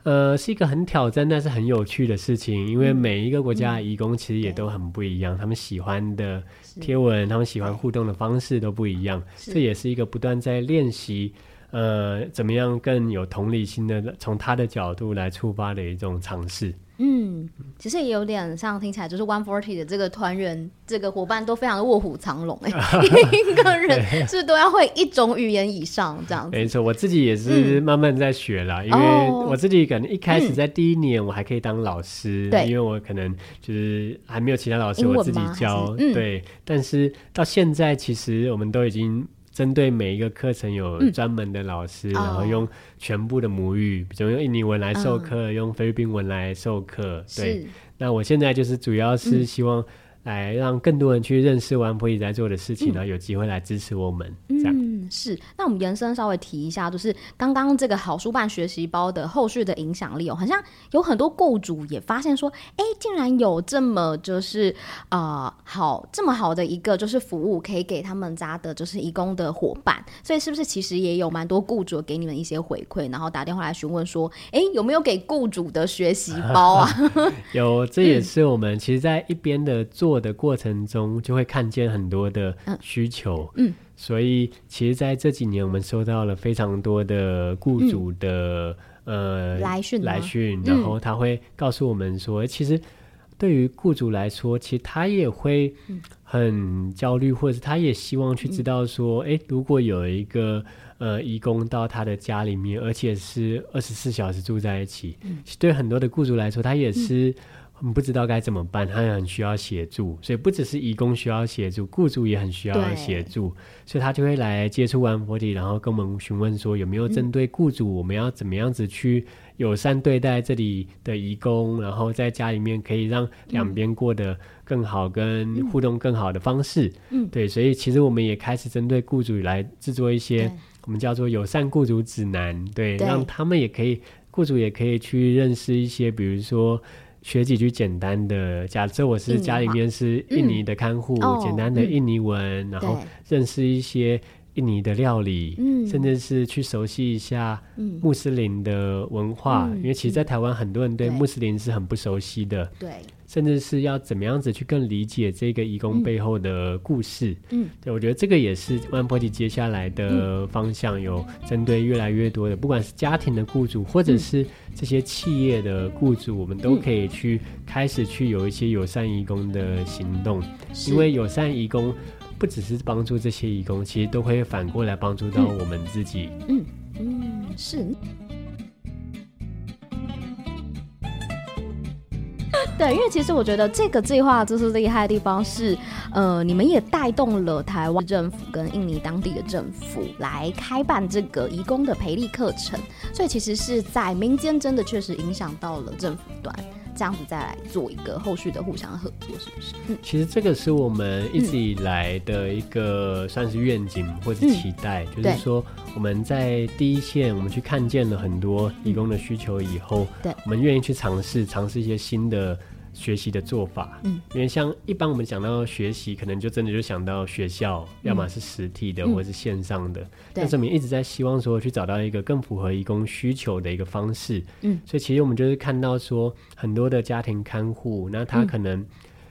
呃是一个很挑战，但是很有趣的事情，因为每一个国家的移工其实也都很不一样，他们喜欢的贴文，他们喜欢互动的方式都不一样，这也是一个不断在练习。呃，怎么样更有同理心的从他的角度来出发的一种尝试？嗯，其实也有点像听起来就是 One Forty 的这个团员，这个伙伴都非常的卧虎藏龙哎，一个人是都要会一种语言以上这样子？没错，我自己也是慢慢在学啦，嗯、因为我自己可能一开始在第一年我还可以当老师，对、嗯，因为我可能就是还没有其他老师，我自己教，嗯、对。但是到现在，其实我们都已经。针对每一个课程有专门的老师，嗯、然后用全部的母语，比如用印尼文来授课，嗯、用菲律宾文来授课。对，那我现在就是主要是希望。来让更多人去认识 One Forty 在做的事情，然后有机会来支持我们。嗯、这样嗯，是。那我们延伸稍微提一下，就是刚刚这个好书办学习包的后续的影响力哦，好像有很多雇主也发现说，哎，竟然有这么就是呃好这么好的一个就是服务，可以给他们家的就是义工的伙伴。所以是不是其实也有蛮多雇主给你们一些回馈，然后打电话来询问说，哎，有没有给雇主的学习包啊？有，这也是我们其实在一边的做。的过程中就会看见很多的需求，嗯，嗯，所以其实在这几年我们收到了非常多的雇主的、嗯、呃来讯来讯，然后他会告诉我们说，嗯、其实对于雇主来说，其实他也会很焦虑，或者是他也希望去知道说，哎、嗯，如果有一个呃移工到他的家里面，而且是二十四小时住在一起，嗯、对很多的雇主来说，他也是。嗯不知道该怎么办，他也很需要协助，所以不只是义工需要协助，雇主也很需要协助，所以他就会来接触完佛体然后跟我们询问说有没有针对雇主，我们要怎么样子去友善对待这里的义工，然后在家里面可以让两边过得更好，跟互动更好的方式。嗯，对，所以其实我们也开始针对雇主来制作一些我们叫做友善雇主指南，对，对。让他们也可以，雇主也可以去认识一些，比如说。学几句简单的，假设我是家里面是印尼的看护，嗯、简单的印尼文，嗯、然后认识一些印尼的料理，嗯、甚至是去熟悉一下穆斯林的文化，嗯、因为其实，在台湾很多人对。穆斯林是很不熟悉的，对。对甚至是要怎么样子去更理解这个义工背后的故事，嗯，对，我觉得这个也是万波吉接下来的方向，有针对越来越多的，不管是家庭的雇主，或者是这些企业的雇主，我们都可以去开始去有一些友善义工的行动，因为友善义工不只是帮助这些义工，其实都会反过来帮助到我们自己，嗯。嗯，是。对，因为其实我觉得这个计划就是厉害的地方是，呃，你们也带动了台湾政府跟印尼当地的政府来开办这个义工的培力课程，所以其实是在民间真的确实影响到了政府端。这样子再来做一个后续的互相合作，是不是？嗯，其实这个是我们一直以来的一个算是愿景或者期待，嗯、就是说我们在第一线，我们去看见了很多义工的需求以后，对，我们愿意去尝试尝试一些新的。学习的做法，嗯，因为像一般我们讲到学习，可能就真的就想到学校，嗯、要么是实体的，或者是线上的。嗯、但是我们一直在希望说，去找到一个更符合义工需求的一个方式。嗯，所以其实我们就是看到说，很多的家庭看护，那他可能。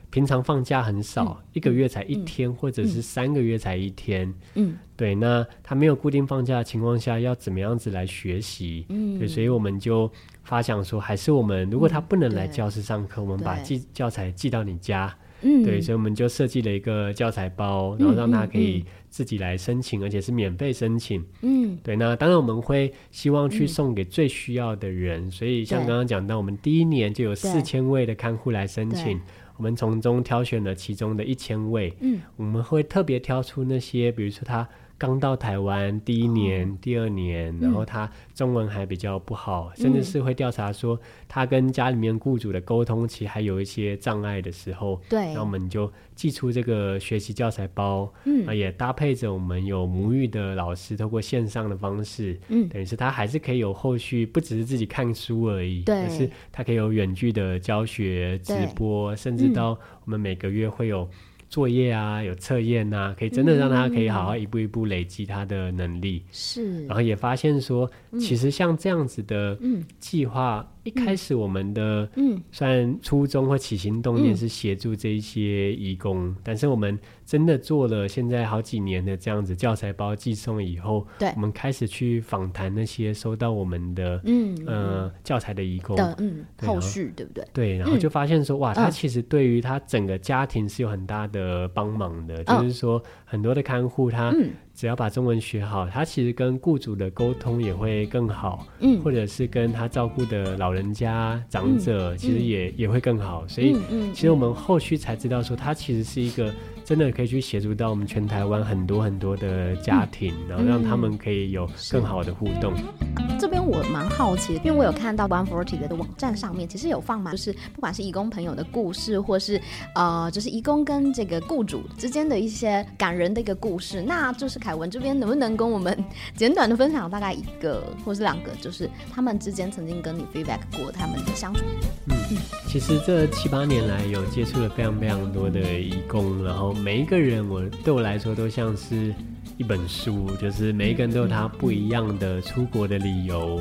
平常放假很少，嗯、一个月才一天，嗯、或者是三个月才一天。嗯，对，那他没有固定放假的情况下，要怎么样子来学习？嗯，对，所以我们就发想说，还是我们如果他不能来教室上课，嗯、我们把寄教材寄到你家。嗯，对，所以我们就设计了一个教材包，然后让他可以自己来申请，嗯、而且是免费申请。嗯，对，那当然我们会希望去送给最需要的人，嗯、所以像刚刚讲到，我们第一年就有四千位的看护来申请。我们从中挑选了其中的一千位，嗯，我们会特别挑出那些，比如说他刚到台湾第一年、哦、第二年，然后他中文还比较不好，嗯、甚至是会调查说他跟家里面雇主的沟通其实还有一些障碍的时候，对，那我们就寄出这个学习教材包，嗯，也搭配着我们有母语的老师，透过线上的方式，嗯，等于是他还是可以有后续，不只是自己看书而已，对，而是他可以有远距的教学、直播，甚至到我们每个月会有。作业啊，有测验啊，可以真的让他可以好好一步一步累积他的能力。是，然后也发现说，其实像这样子的计划。一开始我们的嗯，虽然初衷或起心动念是协助这一些义工，嗯，但是我们真的做了现在好几年的这样子教材包寄送以后，对，我们开始去访谈那些收到我们的嗯呃教材的义工。的嗯后续对不对？对，然后就发现说哇，他其实对于他整个家庭是有很大的帮忙的，嗯，就是说很多的看护他。嗯只要把中文学好，他其实跟雇主的沟通也会更好，嗯，或者是跟他照顾的老人家、长者，其实也、嗯、也会更好。所以，其实我们后续才知道说，他其实是一个真的可以去协助到我们全台湾很多很多的家庭，嗯、然后让他们可以有更好的互动。这边我蛮好奇的，因为我有看到 One Forty 的网站上面，其实有放嘛，就是不管是义工朋友的故事，或是呃，就是义工跟这个雇主之间的一些感人的一个故事。那就是凯文这边能不能跟我们简短的分享大概一个或是两个，就是他们之间曾经跟你 feedback 过他们的相处？嗯，其实这七八年来有接触了非常非常多的义工，然后每一个人我对我来说都像是。一本书，就是每一个人都有他不一样的出国的理由，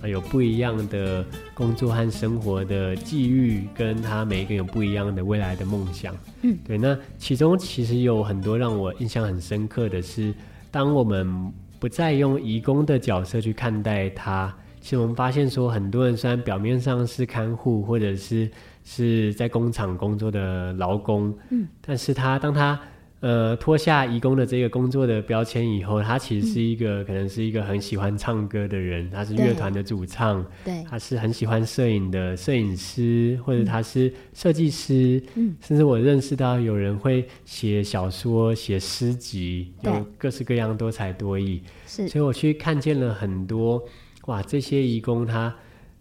对，有不一样的工作和生活的际遇，跟他每一个人有不一样的未来的梦想，嗯，对。那其中其实有很多让我印象很深刻的是，当我们不再用移工的角色去看待他，其实我们发现说，很多人虽然表面上是看护或者是是在工厂工作的劳工，嗯，但是他当他呃，脱下移工的这个工作的标签以后，他其实是一个、嗯、可能是一个很喜欢唱歌的人，他是乐团的主唱，对，他是很喜欢摄影的摄影师，或者他是设计师，嗯，甚至我认识到有人会写小说、写诗集，有各式各样多才多艺，是，所以我去看见了很多哇，这些移工他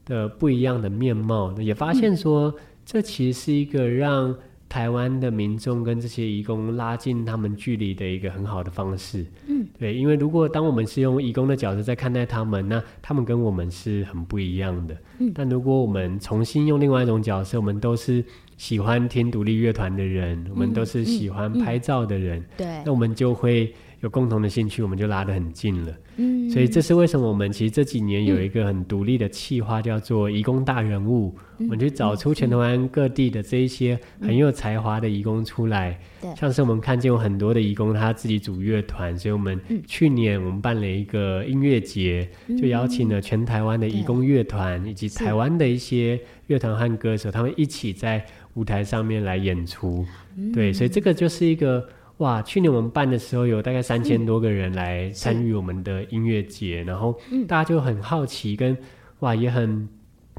的不一样的面貌，也发现说、嗯、这其实是一个让。台湾的民众跟这些移工拉近他们距离的一个很好的方式。嗯，对，因为如果当我们是用移工的角色在看待他们，那他们跟我们是很不一样的。嗯，但如果我们重新用另外一种角色，我们都是喜欢听独立乐团的人，我们都是喜欢拍照的人，对，那我们就会。有共同的兴趣，我们就拉得很近了。嗯，所以这是为什么我们其实这几年有一个很独立的企划，叫做“移工大人物”。嗯，我们去找出全台湾各地的这一些很有才华的移工出来。对，像是我们看见有很多的移工他自己组乐团，所以我们去年我们办了一个音乐节，就邀请了全台湾的移工乐团以及台湾的一些乐团和歌手，他们一起在舞台上面来演出。对，所以这个就是一个。哇！去年我们办的时候，有大概三千多个人来参与我们的音乐节，然后大家就很好奇跟，跟哇也很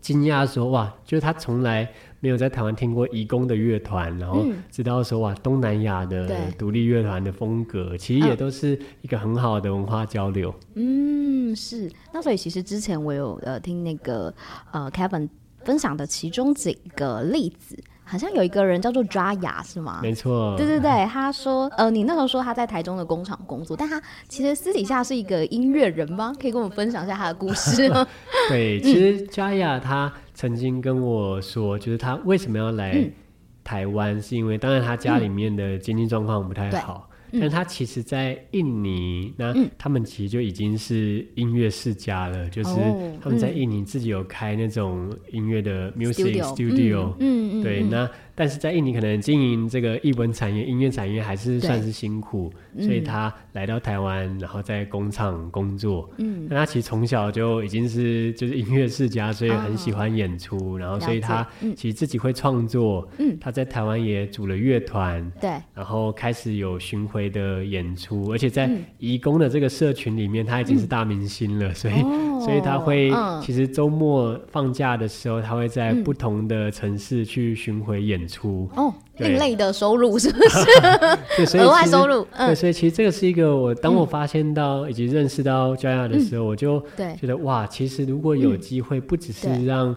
惊讶说哇，就是他从来没有在台湾听过移工的乐团，然后知道说哇东南亚的独立乐团的风格，其实也都是一个很好的文化交流。嗯，是。那所以其实之前我有呃听那个呃 Kevin 分享的其中几个例子。好像有一个人叫做抓雅，是吗？没错。对对对，他说，呃，你那时候说他在台中的工厂工作，但他其实私底下是一个音乐人吗？可以跟我们分享一下他的故事吗？对，其实抓雅他曾经跟我说，就是他为什么要来台湾，嗯、是因为当然他家里面的经济状况不太好。但他其实，在印尼，那他们其实就已经是音乐世家了，就是他们在印尼自己有开那种音乐的 music studio，嗯，对，那。但是在印尼，可能经营这个艺文产业、音乐产业还是算是辛苦，所以他来到台湾，然后在工厂工作。嗯，那他其实从小就已经是就是音乐世家，所以很喜欢演出，哦、然后所以他其实自己会创作。嗯，他在台湾也组了乐团，对、嗯，然后开始有巡回的演出，而且在移工的这个社群里面，他已经是大明星了，所以。所以他会其实周末放假的时候，他会在不同的城市去巡回演出。哦，另类的收入是不是？对，所以额外收入。对，所以其实这个是一个我当我发现到以及认识到 Jaya 的时候，我就觉得哇，其实如果有机会，不只是让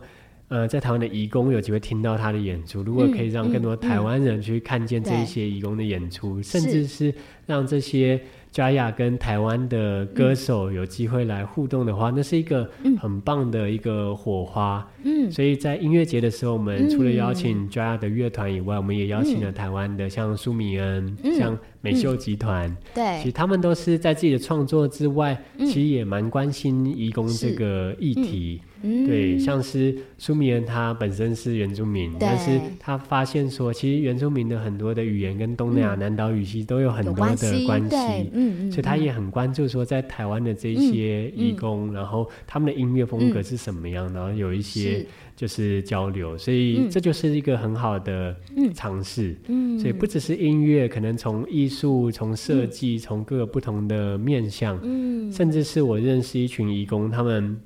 呃，在台湾的移工有机会听到他的演出，如果可以让更多台湾人去看见这一些移工的演出，甚至是让这些 Jaya 跟台湾的歌手有机会来互动的话，那是一个很棒的一个火花。嗯，所以在音乐节的时候，我们除了邀请 Jaya 的乐团以外，我们也邀请了台湾的像苏米恩、像美秀集团。对，其实他们都是在自己的创作之外，其实也蛮关心移工这个议题。对，像是苏米恩，他本身是原住民，但是他发现说，其实原住民的很多的语言跟东南亚南岛语系都有很多的关系，嗯，所以他也很关注说，在台湾的这些义工，然后他们的音乐风格是什么样，然后有一些就是交流，所以这就是一个很好的尝试，嗯，所以不只是音乐，可能从艺术、从设计、从各个不同的面向，嗯，甚至是我认识一群义工，他们。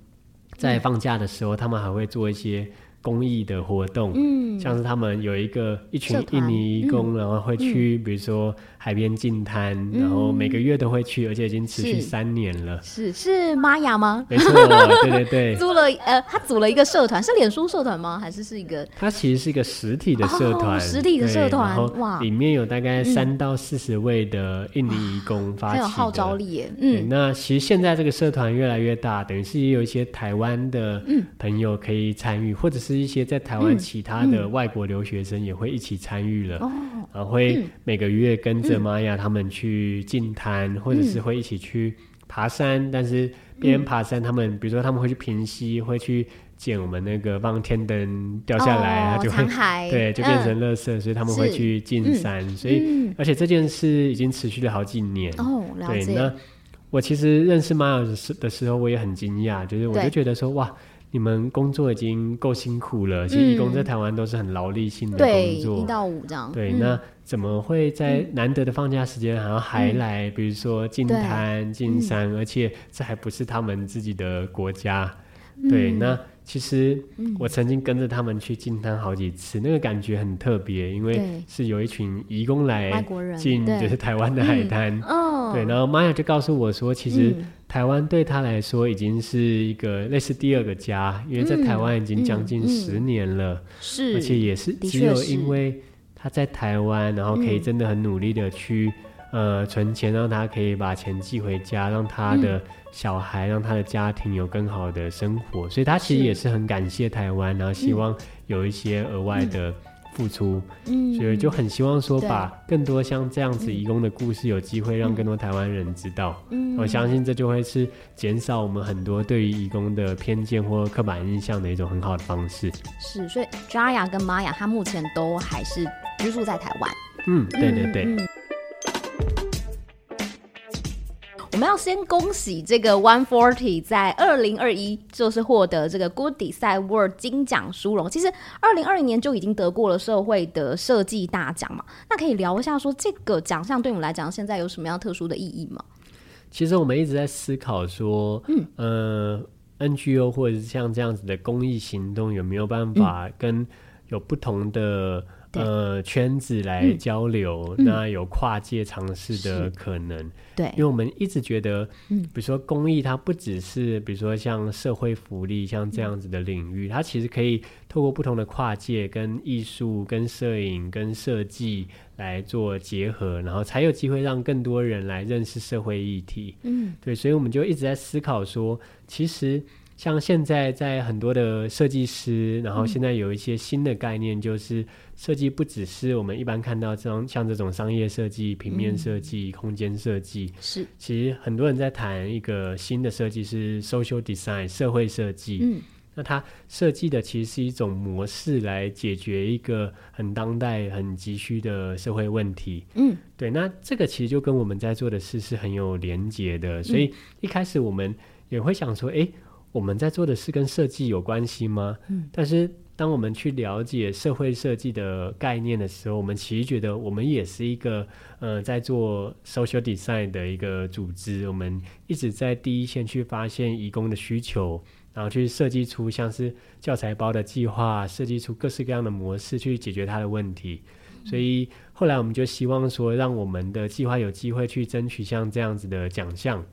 在放假的时候，他们还会做一些公益的活动，嗯，像是他们有一个一群印尼移工，然后会去，比如说海边净滩，然后每个月都会去，而且已经持续三年了。是是玛雅吗？没错，对 对对。租了呃，他组了一个社团，是脸书社团吗？还是是一个？他其实是一个实体的社团，实体的社团哇，里面有大概三到四十位的印尼义工发起的，很有号召力耶。嗯，那其实现在这个社团越来越大，等于是也有一些台湾的朋友可以参与，或者是。是一些在台湾其他的外国留学生也会一起参与了，然后会每个月跟着玛雅他们去进滩，或者是会一起去爬山。但是边爬山，他们比如说他们会去平溪，会去捡我们那个放天灯掉下来，它就会 对，就变成垃圾，所以他们会去进山。所以而且这件事已经持续了好几年。哦，对。那我其实认识玛雅的时的时候，我也很惊讶，就是我就觉得说哇。你们工作已经够辛苦了，其实义工在台湾都是很劳力性的工作，对，一到五这样。对，那怎么会在难得的放假时间，然后还来，比如说进滩、进山，而且这还不是他们自己的国家。对，那其实我曾经跟着他们去进滩好几次，那个感觉很特别，因为是有一群移工来进，就是台湾的海滩。哦，对，然后玛雅就告诉我说，其实。台湾对他来说已经是一个类似第二个家，因为在台湾已经将近十年了，是、而且也是只有因为他在台湾，然后可以真的很努力的去、嗯、呃存钱，让他可以把钱寄回家，让他的小孩、嗯、让他的家庭有更好的生活，所以他其实也是很感谢台湾，然后希望有一些额外的。嗯付出，嗯，所以就很希望说，把更多像这样子义工的故事，有机会让更多台湾人知道。嗯，我相信这就会是减少我们很多对于义工的偏见或刻板印象的一种很好的方式。是，所以 Jaya 跟 Maya 他目前都还是居住在台湾。嗯，对对对。嗯我们要先恭喜这个 One Forty 在二零二一就是获得这个 Good Design Award 金奖殊荣。其实二零二零年就已经得过了社会的设计大奖嘛。那可以聊一下说这个奖项对我们来讲现在有什么样特殊的意义吗？其实我们一直在思考说，嗯呃，NGO 或者是像这样子的公益行动有没有办法跟有不同的。呃，圈子来交流，嗯、那有跨界尝试的可能。对，因为我们一直觉得，嗯，比如说公益，它不只是比如说像社会福利，像这样子的领域，嗯、它其实可以透过不同的跨界，跟艺术、跟摄影、跟设计来做结合，然后才有机会让更多人来认识社会议题。嗯，对，所以我们就一直在思考说，其实。像现在在很多的设计师，然后现在有一些新的概念，就是设计不只是我们一般看到这种像这种商业设计、平面设计、空间设计，是其实很多人在谈一个新的设计是 social design 社会设计。嗯，那它设计的其实是一种模式来解决一个很当代、很急需的社会问题。嗯，对，那这个其实就跟我们在做的事是很有连结的，所以一开始我们也会想说，哎。我们在做的是跟设计有关系吗？嗯，但是当我们去了解社会设计的概念的时候，我们其实觉得我们也是一个呃在做 social design 的一个组织，我们一直在第一线去发现移工的需求，然后去设计出像是教材包的计划，设计出各式各样的模式去解决他的问题。所以后来我们就希望说，让我们的计划有机会去争取像这样子的奖项。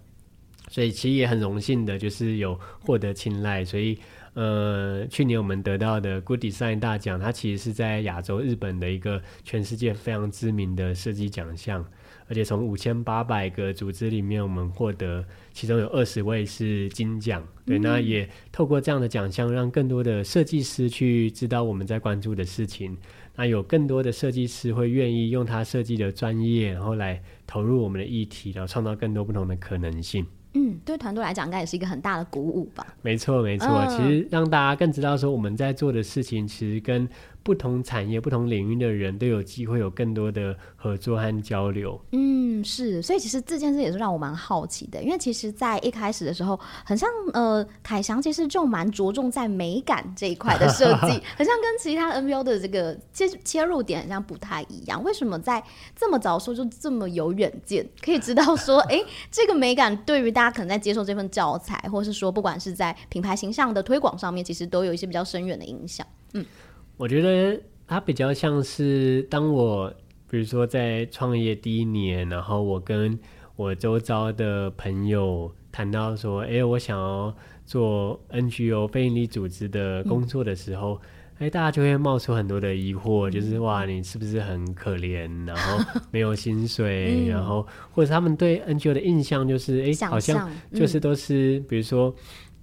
所以其实也很荣幸的，就是有获得青睐。所以呃，去年我们得到的 Good Design 大奖，它其实是在亚洲日本的一个全世界非常知名的设计奖项。而且从五千八百个组织里面，我们获得其中有二十位是金奖。对，那也透过这样的奖项，让更多的设计师去知道我们在关注的事情。那有更多的设计师会愿意用他设计的专业，然后来投入我们的议题，然后创造更多不同的可能性。嗯，对团队来讲，应该也是一个很大的鼓舞吧。没错，没错。嗯、其实让大家更知道说，我们在做的事情，其实跟不同产业、不同领域的人都有机会有更多的合作和交流。嗯，是。所以其实这件事也是让我蛮好奇的，因为其实，在一开始的时候，很像呃，凯翔其实就蛮着重在美感这一块的设计，很像跟其他 NBO 的这个切切入点好像不太一样。为什么在这么早说就这么有远见，可以知道说，哎，这个美感对于大家可能在接受这份教材，或是说不管是在品牌形象的推广上面，其实都有一些比较深远的影响。嗯。我觉得它比较像是，当我比如说在创业第一年，然后我跟我周遭的朋友谈到说，哎，我想要做 NGO 非营利组织的工作的时候，哎、嗯，大家就会冒出很多的疑惑，就是哇，你是不是很可怜，然后 没有薪水，嗯、然后或者他们对 NGO 的印象就是，哎，好像就是都是，嗯、比如说。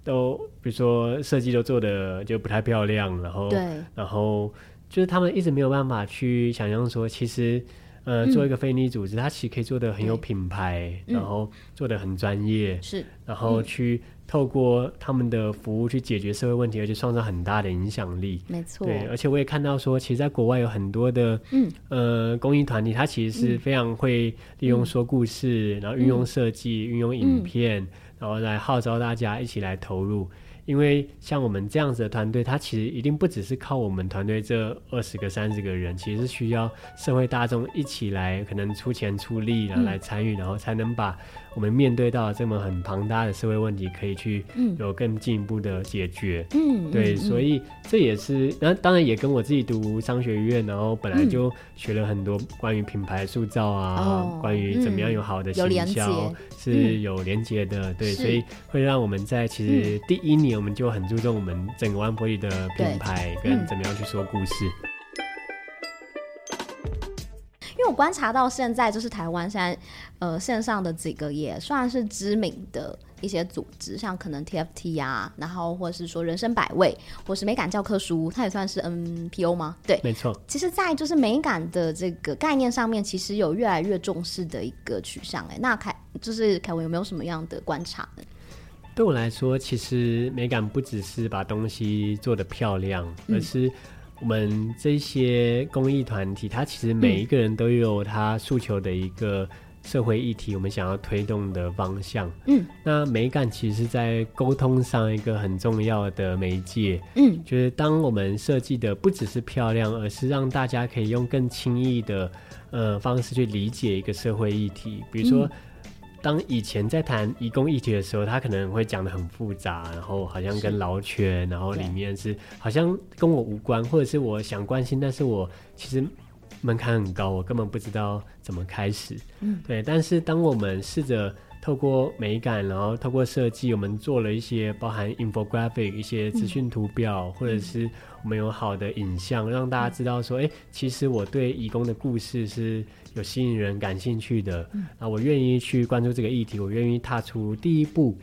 都比如说设计都做的就不太漂亮，然后，对。然后就是他们一直没有办法去想象说，其实呃，做一个非营利组织，它其实可以做的很有品牌，然后做的很专业，是，然后去透过他们的服务去解决社会问题，而且创造很大的影响力。没错，对，而且我也看到说，其实在国外有很多的嗯。呃公益团体，它其实是非常会利用说故事，然后运用设计，运用影片。然后来号召大家一起来投入，因为像我们这样子的团队，它其实一定不只是靠我们团队这二十个、三十个人，其实是需要社会大众一起来，可能出钱出力，然后来参与，然后才能把。我们面对到这么很庞大的社会问题，可以去有更进一步的解决。嗯，对，嗯、所以这也是，那当然也跟我自己读商学院，然后本来就学了很多关于品牌塑造啊，嗯、关于怎么样有好的行销是有连接的。嗯、对，所以会让我们在其实第一年我们就很注重我们整个 One Forty 的品牌跟怎么样去说故事。我观察到现在，就是台湾现在，呃，线上的几个也算是知名的一些组织，像可能 TFT 啊，然后或者是说人生百味，或是美感教科书，它也算是 NPO 吗？对，没错。其实，在就是美感的这个概念上面，其实有越来越重视的一个取向。哎，那凯就是凯文有没有什么样的观察呢？对我来说，其实美感不只是把东西做得漂亮，而是、嗯。我们这些公益团体，它其实每一个人都有他诉求的一个社会议题，我们想要推动的方向。嗯，那美感其实是在沟通上一个很重要的媒介。嗯，就是当我们设计的不只是漂亮，而是让大家可以用更轻易的呃方式去理解一个社会议题，比如说。嗯当以前在谈移工议题的时候，他可能会讲的很复杂，然后好像跟劳权，然后里面是好像跟我无关，或者是我想关心，但是我其实门槛很高，我根本不知道怎么开始。嗯，对。但是当我们试着透过美感，然后透过设计，我们做了一些包含 infographic 一些资讯图表，嗯、或者是我们有好的影像，让大家知道说，哎、欸，其实我对义工的故事是。有吸引人感兴趣的，啊，我愿意去关注这个议题，我愿意踏出第一步，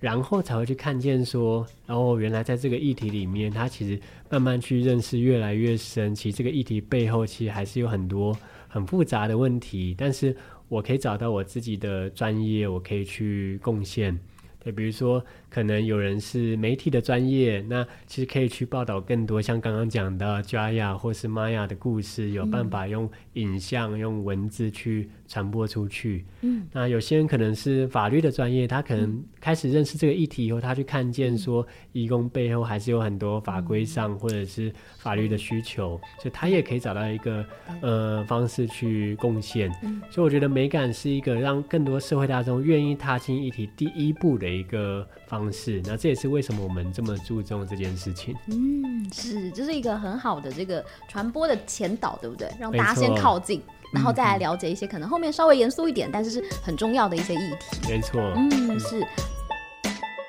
然后才会去看见说，然后原来在这个议题里面，它其实慢慢去认识越来越深，其实这个议题背后其实还是有很多很复杂的问题，但是我可以找到我自己的专业，我可以去贡献。对，比如说可能有人是媒体的专业，那其实可以去报道更多像刚刚讲的 Jaya 或是 Maya 的故事，有办法用影像、嗯、用文字去传播出去。嗯，那有些人可能是法律的专业，他可能开始认识这个议题以后，他去看见说，义工背后还是有很多法规上或者是法律的需求，所以他也可以找到一个呃方式去贡献。所以我觉得美感是一个让更多社会大众愿意踏进议题第一步的一个方式。那这也是为什么我们这么注重这件事情。嗯，是，这、就是一个很好的这个传播的前导，对不对？让大家先靠近，然后再来了解一些可能后面稍微严肃一点，但是是很重要的一些议题。没错。嗯，是。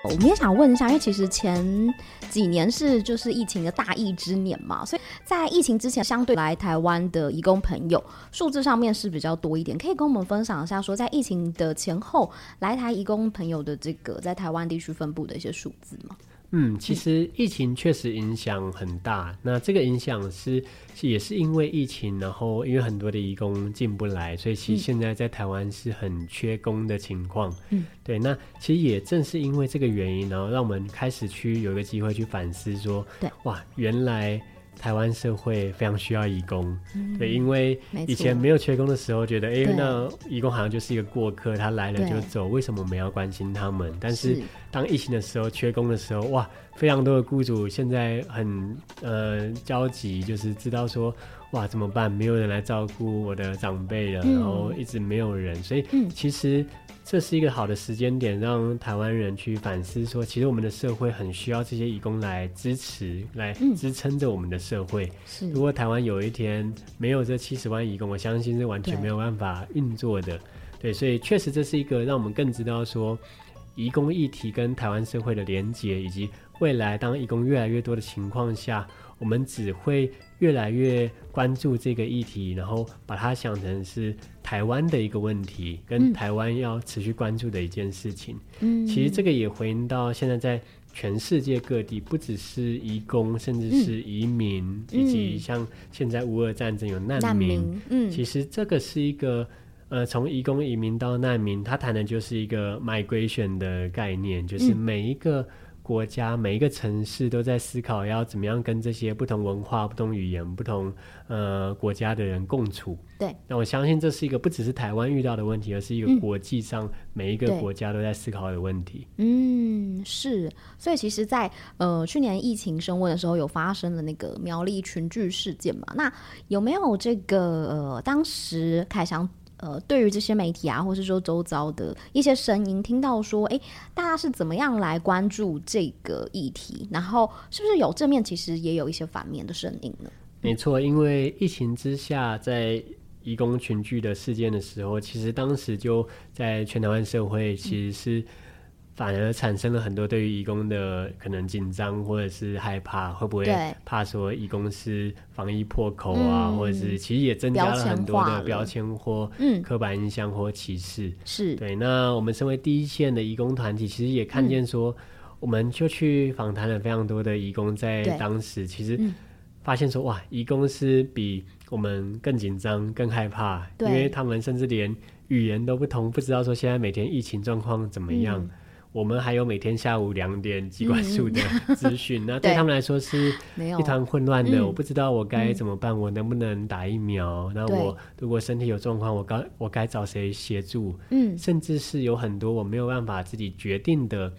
我们也想问一下，因为其实前几年是就是疫情的大疫之年嘛，所以在疫情之前，相对来台湾的移工朋友数字上面是比较多一点，可以跟我们分享一下，说在疫情的前后来台移工朋友的这个在台湾地区分布的一些数字吗？嗯，其实疫情确实影响很大。那这个影响是，也是因为疫情，然后因为很多的移工进不来，所以其实现在在台湾是很缺工的情况。嗯，对。那其实也正是因为这个原因，然后让我们开始去有一个机会去反思说，对，哇，原来。台湾社会非常需要义工，嗯，对，因为以前没有缺工的时候，觉得哎，那义工好像就是一个过客，他来了就走，为什么我们要关心他们？但是当疫情的时候，缺工的时候，哇，非常多的雇主现在很呃焦急，就是知道说，哇，怎么办？没有人来照顾我的长辈了，嗯，然后一直没有人，所以其实。这是一个好的时间点，让台湾人去反思说，其实我们的社会很需要这些义工来支持、来支撑着我们的社会。是，如果台湾有一天没有这七十万义工，我相信是完全没有办法运作的。对，对，所以确实这是一个让我们更知道说，义工议题跟台湾社会的连结，以及未来当义工越来越多的情况下，我们只会越来越关注这个议题，然后把它想成是。台湾的一个问题，跟台湾要持续关注的一件事情。嗯，其实这个也回应到现在在全世界各地，不只是移工，甚至是移民，嗯、以及像现在乌俄战争有难民。嗯，其实这个是一个呃，从移工移民到难民，他谈的就是一个 migration 的概念，就是每一个。国家每一个城市都在思考要怎么样跟这些不同文化、不同语言、不同呃国家的人共处。对，那我相信这是一个不只是台湾遇到的问题，而是一个国际上每一个国家都在思考的问题。嗯，是。所以其实在，在呃去年疫情升温的时候，有发生了那个苗栗群聚事件嘛？那有没有这个呃当时凯翔？呃，对于这些媒体啊，或是说周遭的一些声音，听到说，哎，大家是怎么样来关注这个议题？然后是不是有正面，其实也有一些反面的声音呢？没错，因为疫情之下，在移工群聚的事件的时候，其实当时就在全台湾社会，其实是。反而产生了很多对于义工的可能紧张或者是害怕，会不会怕说义工是防疫破口啊，或者是其实也增加了很多的标签或刻板印象或歧视。是。对。那我们身为第一线的义工团体，其实也看见说，我们就去访谈了非常多的义工，在当时其实发现说，哇，义工是比我们更紧张、更害怕，因为他们甚至连语言都不同，不知道说现在每天疫情状况怎么样。我们还有每天下午两点机关署的 资讯，嗯、那对他们来说是一团混乱的。我不知道我该怎么办，嗯、我能不能打疫苗？那我如果身体有状况，我该我该找谁协助？嗯，甚至是有很多我没有办法自己决定的，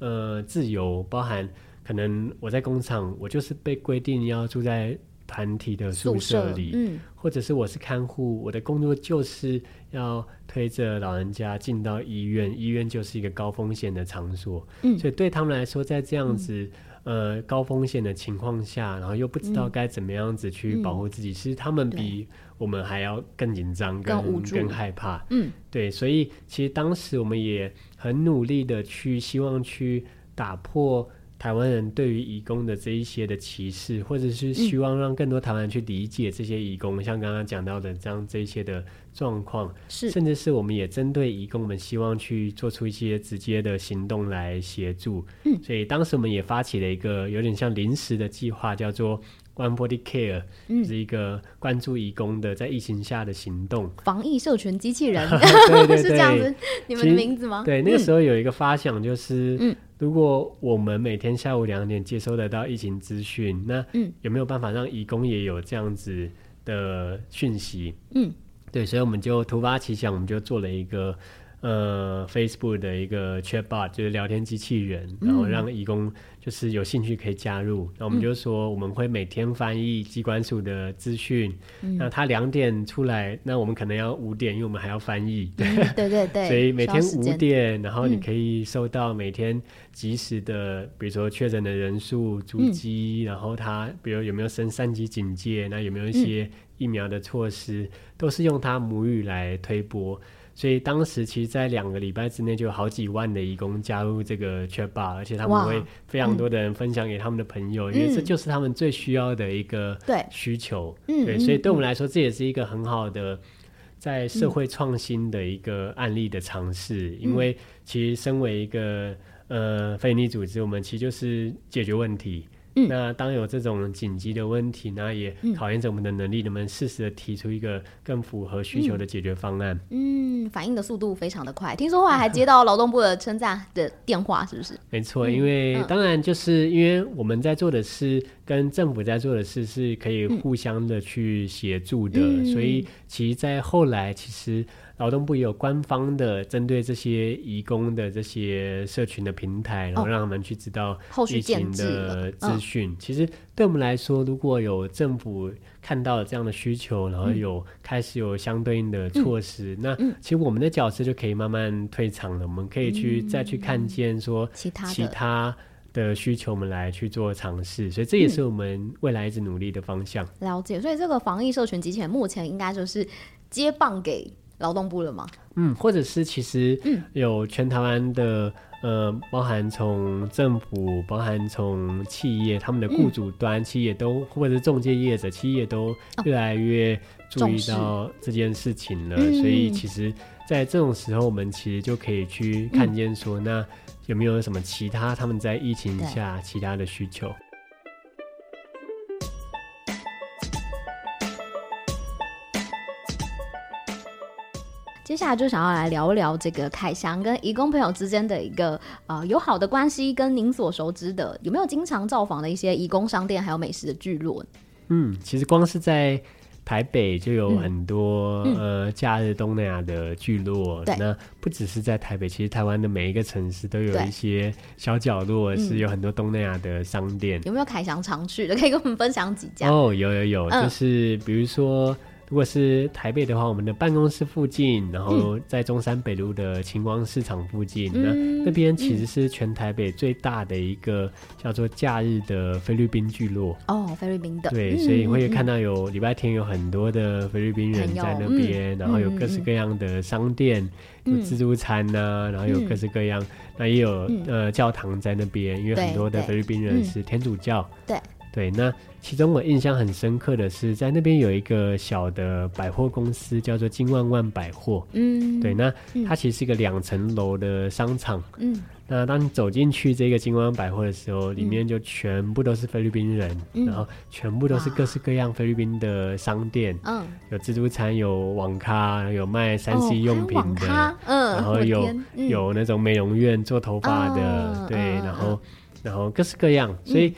呃，自由，包含可能我在工厂，我就是被规定要住在。团体的宿舍里，嗯，或者是我是看护，我的工作就是要推着老人家进到医院，医院就是一个高风险的场所，嗯，所以对他们来说，在这样子、嗯、呃高风险的情况下，然后又不知道该怎么样子去保护自己，其、嗯、实他们比我们还要更紧张、更更害怕，嗯，对，所以其实当时我们也很努力的去希望去打破。台湾人对于移工的这一些的歧视，或者是希望让更多台湾人去理解这些移工，嗯、像刚刚讲到的这样这一些的状况，是，甚至是我们也针对移工，我们希望去做出一些直接的行动来协助。嗯，所以当时我们也发起了一个有点像临时的计划，叫做 One Forty Care，嗯，是一个关注移工的在疫情下的行动。防疫社群机器人，对对 对，是这样子，你们的名字吗？对，那个时候有一个发想，就是，嗯，如果我们每天下午两点接收得到疫情资讯，那嗯，有没有办法让移工也有这样子的讯息？嗯。对，所以我们就突发奇想，我们就做了一个呃 Facebook 的一个 Chatbot，就是聊天机器人，然后让义工就是有兴趣可以加入。那、嗯、我们就说我们会每天翻译机关署的资讯，嗯、那他两点出来，那我们可能要五点，因为我们还要翻译。对、嗯、对对对。所以每天五点，然后你可以收到每天及时的，比如说确诊的人数、足迹，嗯、然后他比如有没有升三级警戒，那有没有一些、嗯。疫苗的措施都是用他母语来推播，所以当时其实，在两个礼拜之内就有好几万的义工加入这个 Chatbot，而且他们会非常多的人分享给他们的朋友，嗯、因为这就是他们最需要的一个需求。对，对，所以对我们来说，这也是一个很好的在社会创新的一个案例的尝试。嗯、因为其实身为一个呃非营利组织，我们其实就是解决问题。嗯、那当有这种紧急的问题，那也考验着我们的能力，能不能适时的提出一个更符合需求的解决方案？嗯，反应的速度非常的快。听说后来还接到劳动部的称赞的电话，是不是？没错，因为当然就是因为我们在做的事跟政府在做的事是可以互相的去协助的，嗯、所以其实，在后来其实。劳动部也有官方的针对这些移工的这些社群的平台，然后让他们去知道疫情的资讯。其实对我们来说，如果有政府看到了这样的需求，然后有开始有相对应的措施，那其实我们的角色就可以慢慢退场了。我们可以去再去看见说其他其他的需求，我们来去做尝试。所以这也是我们未来一直努力的方向。了解。所以这个防疫社群机器人目前应该就是接棒给。劳动部了吗？嗯，或者是其实有全台湾的、嗯、呃，包含从政府，包含从企业，他们的雇主端，嗯、企业都或者是中介业者，企业都越来越注意到这件事情了。哦、所以其实，在这种时候，我们其实就可以去看见说，嗯、那有没有什么其他他们在疫情下其他的需求？接下来就想要来聊一聊这个凯翔跟义工朋友之间的一个呃友好的关系，跟您所熟知的有没有经常造访的一些义工商店，还有美食的聚落？嗯，其实光是在台北就有很多、嗯、呃假日东南亚的聚落。那不只是在台北，其实台湾的每一个城市都有一些小角落是有很多东南亚的商店。有没有凯翔常去的？可以跟我们分享几家？哦，有有有，嗯、就是比如说。如果是台北的话，我们的办公室附近，然后在中山北路的晴光市场附近，嗯、那那边其实是全台北最大的一个叫做假日的菲律宾聚落。哦，菲律宾的。对，所以会看到有礼拜天有很多的菲律宾人在那边，嗯、然后有各式各样的商店，嗯、有自助餐呐、啊，然后有各式各样，嗯、那也有、嗯、呃教堂在那边，因为很多的菲律宾人是天主教。对。对，那其中我印象很深刻的是，在那边有一个小的百货公司，叫做金万万百货。嗯，对，那它其实是一个两层楼的商场。嗯，那当你走进去这个金万万百货的时候，里面就全部都是菲律宾人，嗯、然后全部都是各式各样菲律宾的商店。嗯，有自助餐，有网咖，有卖三 C 用品的。嗯，然后有、嗯、有那种美容院做头发的，嗯、对，然后然后各式各样，所以。嗯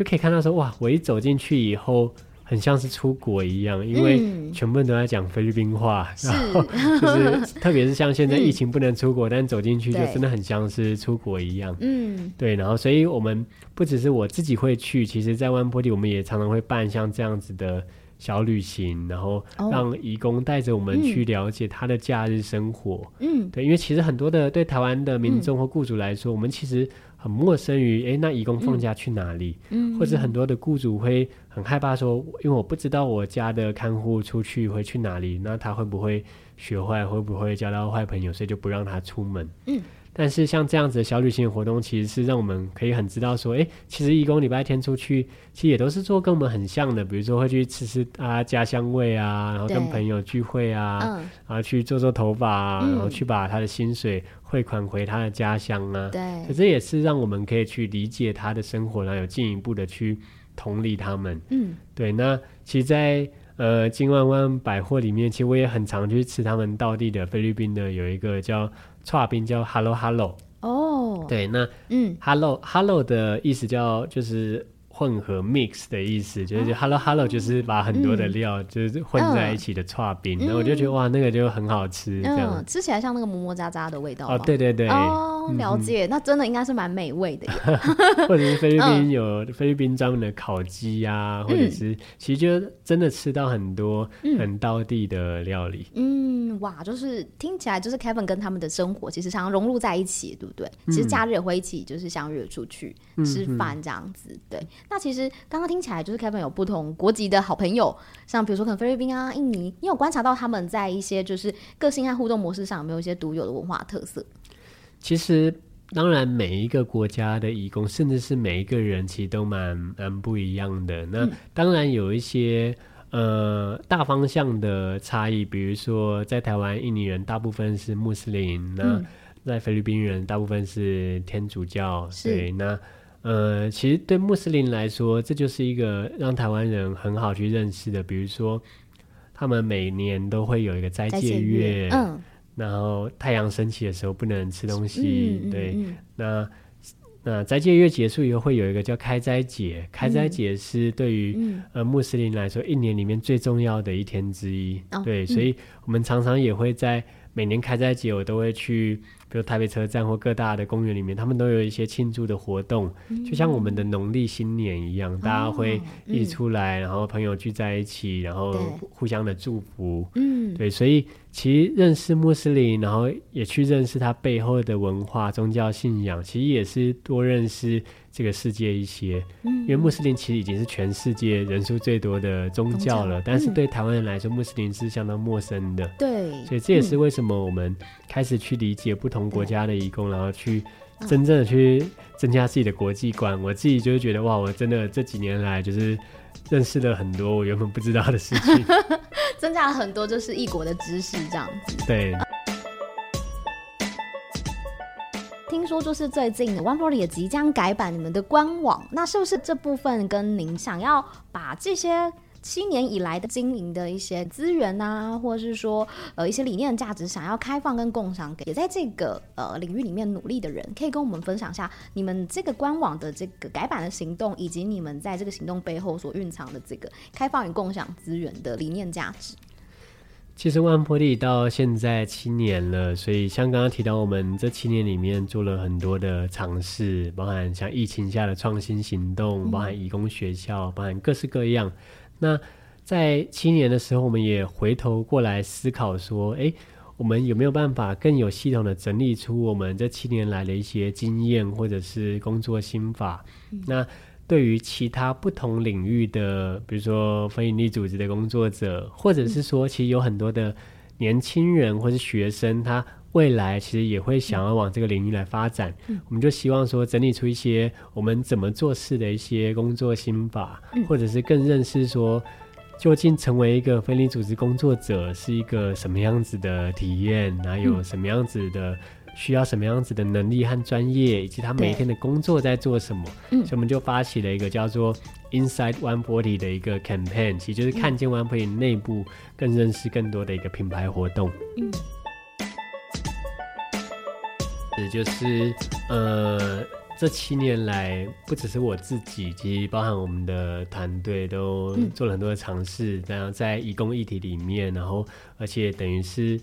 就可以看到说哇，我一走进去以后，很像是出国一样，因为全部人都在讲菲律宾话，嗯、然后 就是特别是像现在疫情不能出国，嗯、但走进去就真的很像是出国一样。嗯，对。然后，所以我们不只是我自己会去，其实在万坡地我们也常常会办像这样子的小旅行，然后让义工带着我们去了解他的假日生活。嗯，对，因为其实很多的对台湾的民众或雇主来说，嗯、我们其实。很陌生于，哎，那义工放假去哪里？嗯，或者很多的雇主会很害怕说，因为我不知道我家的看护出去会去哪里，那他会不会学坏，会不会交到坏朋友，所以就不让他出门。嗯。但是像这样子的小旅行活动，其实是让我们可以很知道说，哎，其实义工礼拜天出去，其实也都是做跟我们很像的，比如说会去吃吃啊家乡味啊，然后跟朋友聚会啊，嗯、然后去做做头发然后去把他的薪水汇款回他的家乡啊。对，可这也是让我们可以去理解他的生活，然后有进一步的去同理他们。嗯，对。那其实在，在呃金万万百货里面，其实我也很常去吃他们道地的菲律宾的有一个叫。剉冰叫 Hello Hello 哦，oh, 对，那嗯 Hello Hello 的意思叫就是。混合 mix 的意思就是 hello hello，就是把很多的料就是混在一起的串冰，然后我就觉得哇，那个就很好吃，这样。吃起来像那个磨磨渣渣的味道。哦，对对对，哦，了解，那真的应该是蛮美味的。或者是菲律宾有菲律宾专门的烤鸡呀，或者是其实就真的吃到很多很道地的料理。嗯，哇，就是听起来就是 Kevin 跟他们的生活其实常常融入在一起，对不对？其实假日也会一起就是相约出去吃饭这样子，对。那其实刚刚听起来就是 Kevin 有不同国籍的好朋友，像比如说可能菲律宾啊、印尼，你有观察到他们在一些就是个性和互动模式上有没有一些独有的文化特色？其实当然每一个国家的义工，甚至是每一个人，其实都蛮蛮不一样的。那当然有一些呃大方向的差异，比如说在台湾，印尼人大部分是穆斯林，那在菲律宾人大部分是天主教，对，那。呃，其实对穆斯林来说，这就是一个让台湾人很好去认识的。比如说，他们每年都会有一个斋戒月，嗯，然后太阳升起的时候不能吃东西，嗯、对。嗯、那那斋戒月结束以后，会有一个叫开斋节，开斋节是对于、嗯、呃穆斯林来说一年里面最重要的一天之一，哦、对。所以我们常常也会在每年开斋节，我都会去。比如台北车站或各大的公园里面，他们都有一些庆祝的活动，嗯、就像我们的农历新年一样，大家会一起出来，然后朋友聚在一起，然后互相的祝福。嗯，对，所以其实认识穆斯林，然后也去认识他背后的文化、宗教信仰，其实也是多认识这个世界一些。嗯，因为穆斯林其实已经是全世界人数最多的宗教了，教但是对台湾人来说，穆斯林是相当陌生的。对，所以这也是为什么我们开始去理解不同。国家的移工，然后去真正的去增加自己的国际观。我自己就是觉得哇，我真的这几年来就是认识了很多我原本不知道的事情，增加了很多就是异国的知识这样子。对，说就是最近 One-Forty 也即将改版你们的官网，那是不是这部分跟您想要把这些？七年以来的经营的一些资源啊，或者是说呃一些理念价值，想要开放跟共享给也在这个呃领域里面努力的人，可以跟我们分享一下你们这个官网的这个改版的行动，以及你们在这个行动背后所蕴藏的这个开放与共享资源的理念价值。其实 One-Forty 到现在七年了，所以像刚刚提到，我们这七年里面做了很多的尝试，包含像疫情下的创新行动，包含义工学校，包含各式各样。那在七年的时候，我们也回头过来思考说，诶，我们有没有办法更有系统的整理出我们这七年来的一些经验，或者是工作心法？嗯、那对于其他不同领域的，比如说非营利组织的工作者，或者是说，其实有很多的年轻人或是学生，他。未来其实也会想要往这个领域来发展，嗯、我们就希望说整理出一些我们怎么做事的一些工作心法，嗯、或者是更认识说究竟成为一个非营利组织工作者是一个什么样子的体验，然后有什么样子的、嗯、需要什么样子的能力和专业，以及他每一天的工作在做什么，对所以我们就发起了一个叫做 Inside One-Forty 的一个 campaign，其实就是看见 One-Forty 内部更认识更多的一个品牌活动。嗯就是呃，这七年来，不只是我自己，其实包含我们的团队都做了很多的尝试，然后在义工议题里面，然后而且等于是。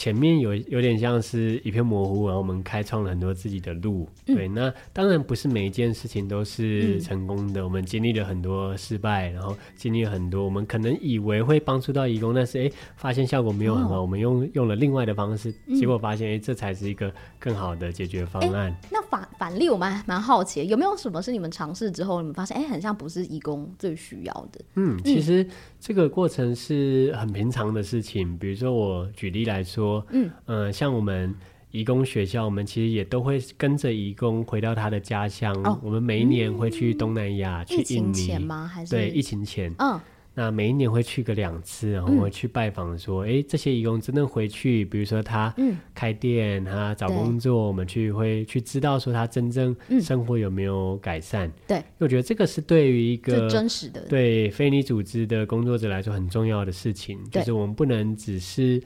前面有有点像是一片模糊，然后我们开创了很多自己的路。嗯、对，那当然不是每一件事情都是成功的，嗯、我们经历了很多失败，然后经历了很多我们可能以为会帮助到义工，但是哎，发现效果没有很好，哦、我们用用了另外的方式，结果发现哎，这才是一个更好的解决方案。那反反例，我们还蛮好奇，有没有什么是你们尝试之后，你们发现哎，很像不是义工最需要的？嗯，其实这个过程是很平常的事情，比如说我举例来说。嗯，呃，像我们移工学校，我们其实也都会跟着移工回到他的家乡。哦，我们每一年会去东南亚，嗯、去印尼。疫情前吗？还是对，疫情前。嗯。那每一年会去个两次，然后会去拜访，说，哎、嗯，这些移工真的回去，比如说他开店，嗯、他找工作，我们去会去知道说他真正生活有没有改善。对，因为我觉得这个是对于一个真实的对非你组织的工作者来说很重要的事情，就是我们不能只是。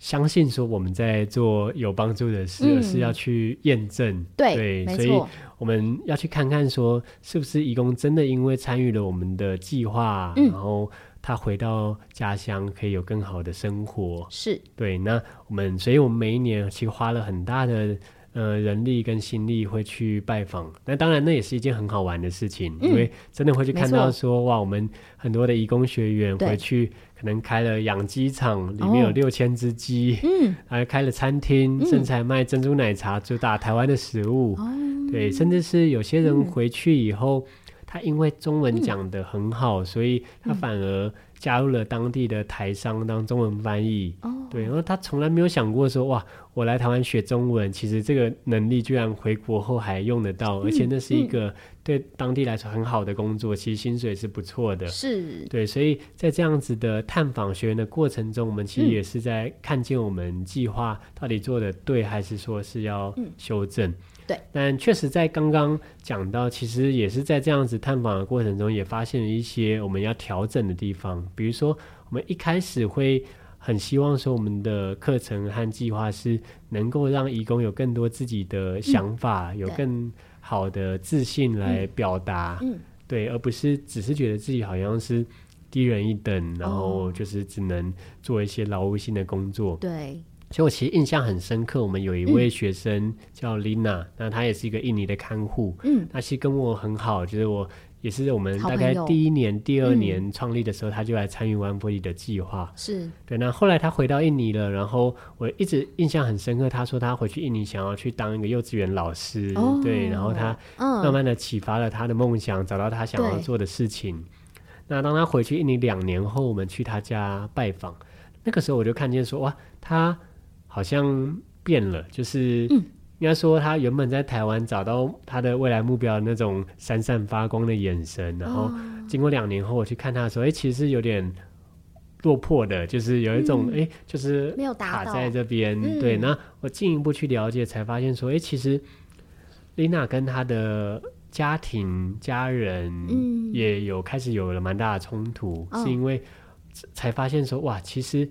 相信说我们在做有帮助的事，嗯、而是要去验证。对，对。所以我们要去看看说，是不是义工真的因为参与了我们的计划，嗯、然后他回到家乡可以有更好的生活。是对。那我们，所以我们每一年其实花了很大的呃人力跟心力会去拜访。那当然，那也是一件很好玩的事情，嗯、因为真的会去看到说，哇，我们很多的义工学员回去。可能开了养鸡场，里面有六千只鸡，哦、嗯，还开了餐厅，嗯、甚至还卖珍珠奶茶，主打台湾的食物，哦、对，甚至是有些人回去以后，嗯、他因为中文讲得很好，嗯、所以他反而加入了当地的台商当中文翻译，哦、对，然后他从来没有想过说，哇，我来台湾学中文，其实这个能力居然回国后还用得到，嗯、而且那是一个。对当地来说很好的工作，其实薪水是不错的。是，对，所以在这样子的探访学员的过程中，我们其实也是在看见我们计划到底做的对，还是说是要修正。嗯、对，但确实在刚刚讲到，其实也是在这样子探访的过程中，也发现了一些我们要调整的地方。比如说，我们一开始会很希望说，我们的课程和计划是能够让义工有更多自己的想法，嗯、有更。好的自信来表达，嗯。嗯、对，而不是只是觉得自己好像是低人一等，然后就是只能做一些劳务性的工作。对，所以我其实印象很深刻，我们有一位学生叫 Lina，、嗯、那她也是一个印尼的看护，嗯，她其实跟我很好，就是我。也是我们大概第一年、第二年创立的时候，他就来参与 One Forty 的计划。是对，那后来他回到印尼了，然后我一直印象很深刻。他说他回去印尼想要去当一个幼稚园老师，哦、对，然后他慢慢的启发了他的梦想，找到他想要做的事情。那当他回去印尼两年后，我们去他家拜访，那个时候我就看见说，哇，他好像变了，就是。嗯应该说，他原本在台湾找到他的未来目标的那种闪闪发光的眼神，然后经过两年后，我去看他的时候，哎、欸，其实有点落魄的，就是有一种哎、嗯。欸，就是没有卡在这边。对，那我进一步去了解，才发现说，哎、欸，其实丽娜跟她的家庭家人也有开始有了蛮大的冲突，嗯、是因为才发现说，哇，其实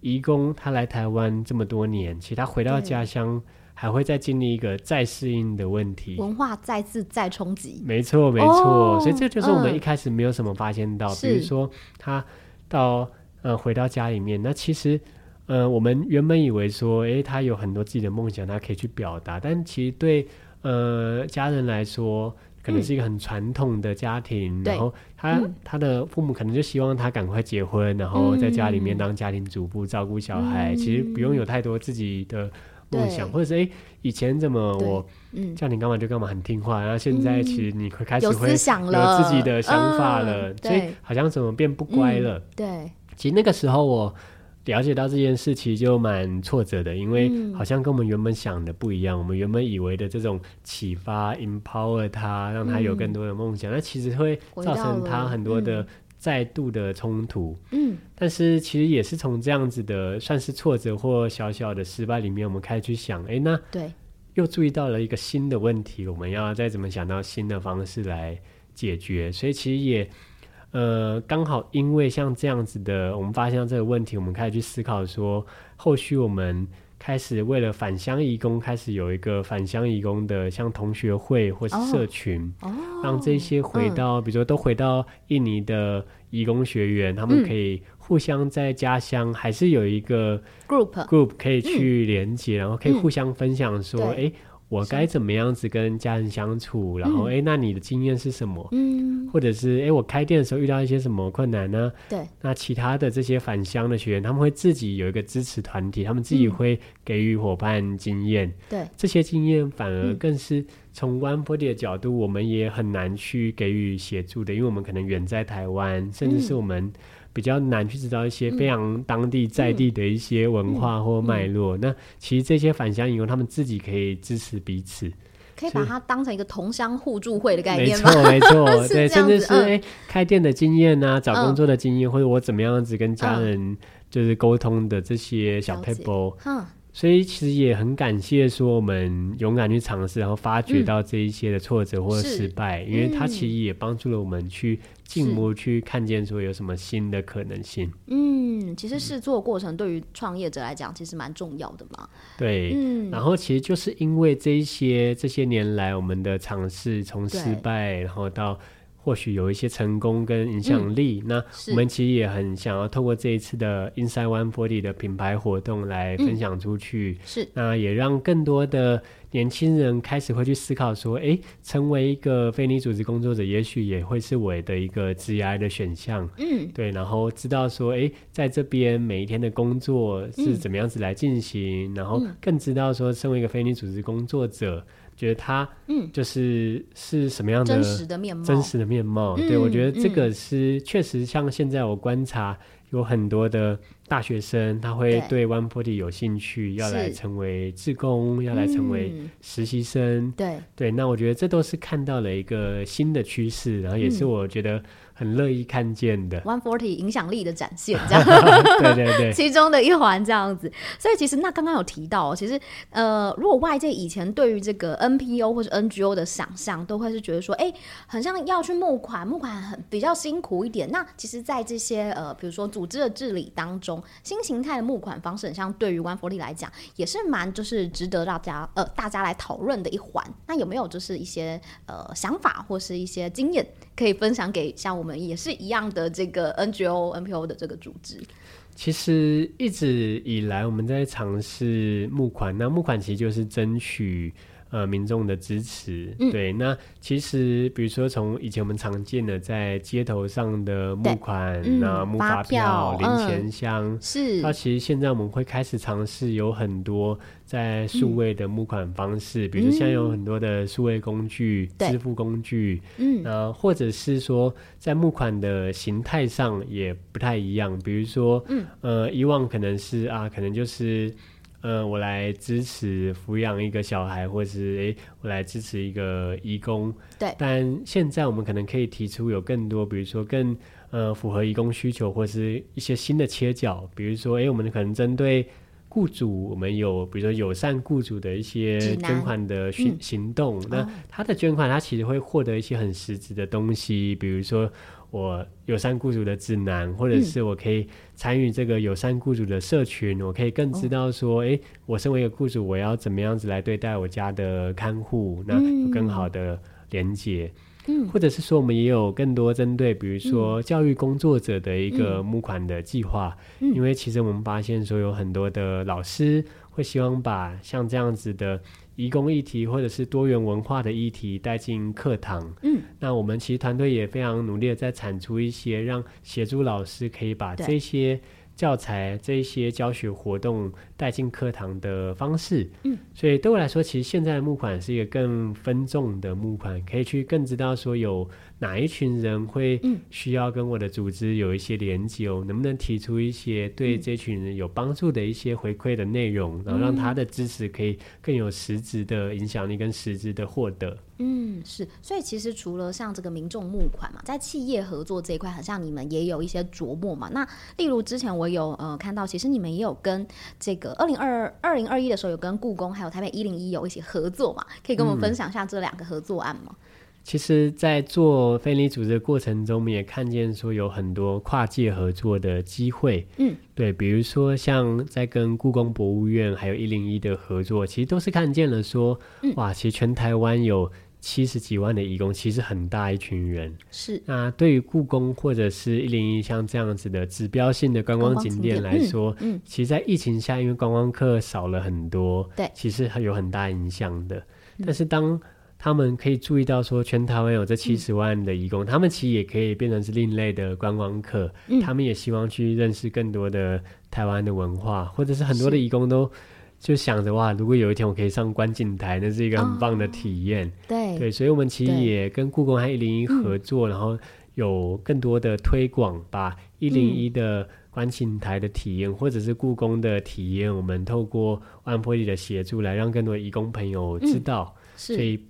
移工他来台湾这么多年，其实他回到家乡。还会再经历一个再适应的问题，文化再次再冲击。没错，没错，哦、所以这就是我们一开始没有什么发现到。嗯、比如说，他到呃回到家里面，那其实呃我们原本以为说，诶，他有很多自己的梦想，他可以去表达。但其实对呃家人来说，可能是一个很传统的家庭，嗯、然后他、嗯、他的父母可能就希望他赶快结婚，然后在家里面当家庭主妇，照顾小孩。嗯、其实不用有太多自己的。梦想，或者是哎、欸，以前怎么我叫你干嘛就干嘛，很听话，嗯、然后现在其实你会开始会有自己的想法了，嗯、所以好像怎么变不乖了。嗯、对，其实那个时候我了解到这件事，其实就蛮挫折的，因为好像跟我们原本想的不一样。嗯、我们原本以为的这种启发、empower 他，让他有更多的梦想，那、嗯、其实会造成他很多的。再度的冲突，嗯，但是其实也是从这样子的算是挫折或小小的失败里面，我们开始去想，哎，那对，又注意到了一个新的问题，我们要再怎么想到新的方式来解决。所以其实也，呃，刚好因为像这样子的，我们发现这个问题，我们开始去思考说，后续我们。开始为了返乡义工，开始有一个返乡义工的像同学会或是社群，哦。哦、让这些回到，嗯、比如说都回到印尼的义工学员，他们可以互相在家乡还是有一个 group group 可以去连接，嗯、然后可以互相分享说，哎、嗯。我该怎么样子跟家人相处？然后，哎、嗯，那你的经验是什么？嗯，或者是，哎，我开店的时候遇到一些什么困难呢？对，那其他的这些返乡的学员，他们会自己有一个支持团体，他们自己会给予伙伴经验。对、嗯，这些经验反而更是从 One Forty 的角度，我们也很难去给予协助的，因为我们可能远在台湾，甚至是我们。比较难去知道一些非常当地在地的一些文化或脉络。那其实这些返乡移工他们自己可以支持彼此，可以把它当成一个同乡互助会的概念吗？没错，没错，对，甚至是哎、嗯、开店的经验啊，找工作的经验，嗯、或者我怎么样子跟家人就是沟通的这些小撇步。所以其实也很感谢说我们勇敢去尝试，然后发掘到这一些的挫折或者失败，嗯、因为它其实也帮助了我们去进一步去看见说有什么新的可能性。嗯，其实试做过程对于创业者来讲其实蛮重要的嘛。对，嗯，然后其实就是因为这一些这些年来我们的尝试，从失败然后到。或许有一些成功跟影响力，嗯、那我们其实也很想要透过这一次的 Inside One Forty 的品牌活动来分享出去。嗯、是，那也让更多的年轻人开始会去思考说，哎，成为一个非你组织工作者，也许也会是我的一个职业的选项。嗯，对，然后知道说，哎，在这边每一天的工作是怎么样子来进行，嗯、然后更知道说，身为一个非你组织工作者。觉得他嗯，就是是什么样的真实的面貌？真实的面貌，对，我觉得这个是确实像现在我观察有很多的大学生，他会对 One Forty 有兴趣，要来成为志工，要来成为实习生。对对，那我觉得这都是看到了一个新的趋势，然后也是我觉得。很乐意看见的 One Forty 影响力的展现，这样 对对对，其中的一环这样子。所以其实那刚刚有提到，其实呃，如果外界以前对于这个 NPO 或者 NGO 的想象，都会是觉得说，哎、欸，很像要去募款，募款很比较辛苦一点。那其实，在这些呃，比如说组织的治理当中，新形态的募款方式，很像对于 One Forty 来讲，也是蛮就是值得大家呃大家来讨论的一环。那有没有就是一些呃想法或是一些经验可以分享给像我们？也是一样的，这个 NGO、NPO 的这个组织，其实一直以来我们在尝试募款。那募款其实就是争取呃民众的支持。嗯、对，那其实比如说从以前我们常见的在街头上的募款，那、嗯、募发票、零钱箱，是。那其实现在我们会开始尝试有很多。在数位的募款方式，嗯、比如说现在有很多的数位工具、嗯、支付工具，嗯，呃，或者是说在募款的形态上也不太一样，比如说，嗯，呃，以往可能是啊，可能就是，呃，我来支持抚养一个小孩，或是诶，我来支持一个义工，对，但现在我们可能可以提出有更多，比如说更呃符合义工需求，或是一些新的切角，比如说，诶，我们可能针对。雇主，我们有比如说友善雇主的一些捐款的行行动，嗯、那他的捐款，他其实会获得一些很实质的东西，比如说我友善雇主的指南，或者是我可以参与这个友善雇主的社群，嗯、我可以更知道说，哎、哦，我身为一个雇主，我要怎么样子来对待我家的看护，那有更好的连接。嗯，或者是说，我们也有更多针对，比如说教育工作者的一个募款的计划，嗯，因为其实我们发现说，有很多的老师会希望把像这样子的移工议题，或者是多元文化的议题带进课堂。嗯，那我们其实团队也非常努力的在产出一些，让协助老师可以把这些。教材这些教学活动带进课堂的方式，嗯，所以对我来说，其实现在的募款是一个更分众的募款，可以去更知道说有哪一群人会需要跟我的组织有一些连接，哦，能不能提出一些对这群人有帮助的一些回馈的内容，然后让他的支持可以更有实质的影响力跟实质的获得。嗯，是，所以其实除了像这个民众募款嘛，在企业合作这一块，好像你们也有一些琢磨嘛。那例如之前我有呃看到，其实你们也有跟这个二零二二零二一的时候有跟故宫还有台北一零一有一起合作嘛，可以跟我们分享一下这两个合作案吗？嗯、其实，在做非营利组织的过程中，我们也看见说有很多跨界合作的机会。嗯，对，比如说像在跟故宫博物院还有一零一的合作，其实都是看见了说，嗯、哇，其实全台湾有。七十几万的义工，其实很大一群人。是。那对于故宫或者是一零一像这样子的指标性的观光景点来说，嗯，嗯其实，在疫情下，因为观光客少了很多，对，其实还有很大影响的。但是当他们可以注意到说，全台湾有这七十万的义工，嗯，他们其实也可以变成是另类的观光客，嗯，他们也希望去认识更多的台湾的文化，或者是很多的义工都。就想着哇，如果有一天我可以上观景台，那是一个很棒的体验。哦、对。对，所以我们其实也跟故宫和一零一合作，然后有更多的推广，把一零一的观景台的体验，嗯、或者是故宫的体验，我们透过 One-Forty 的协助，来让更多的移工朋友知道。嗯、所以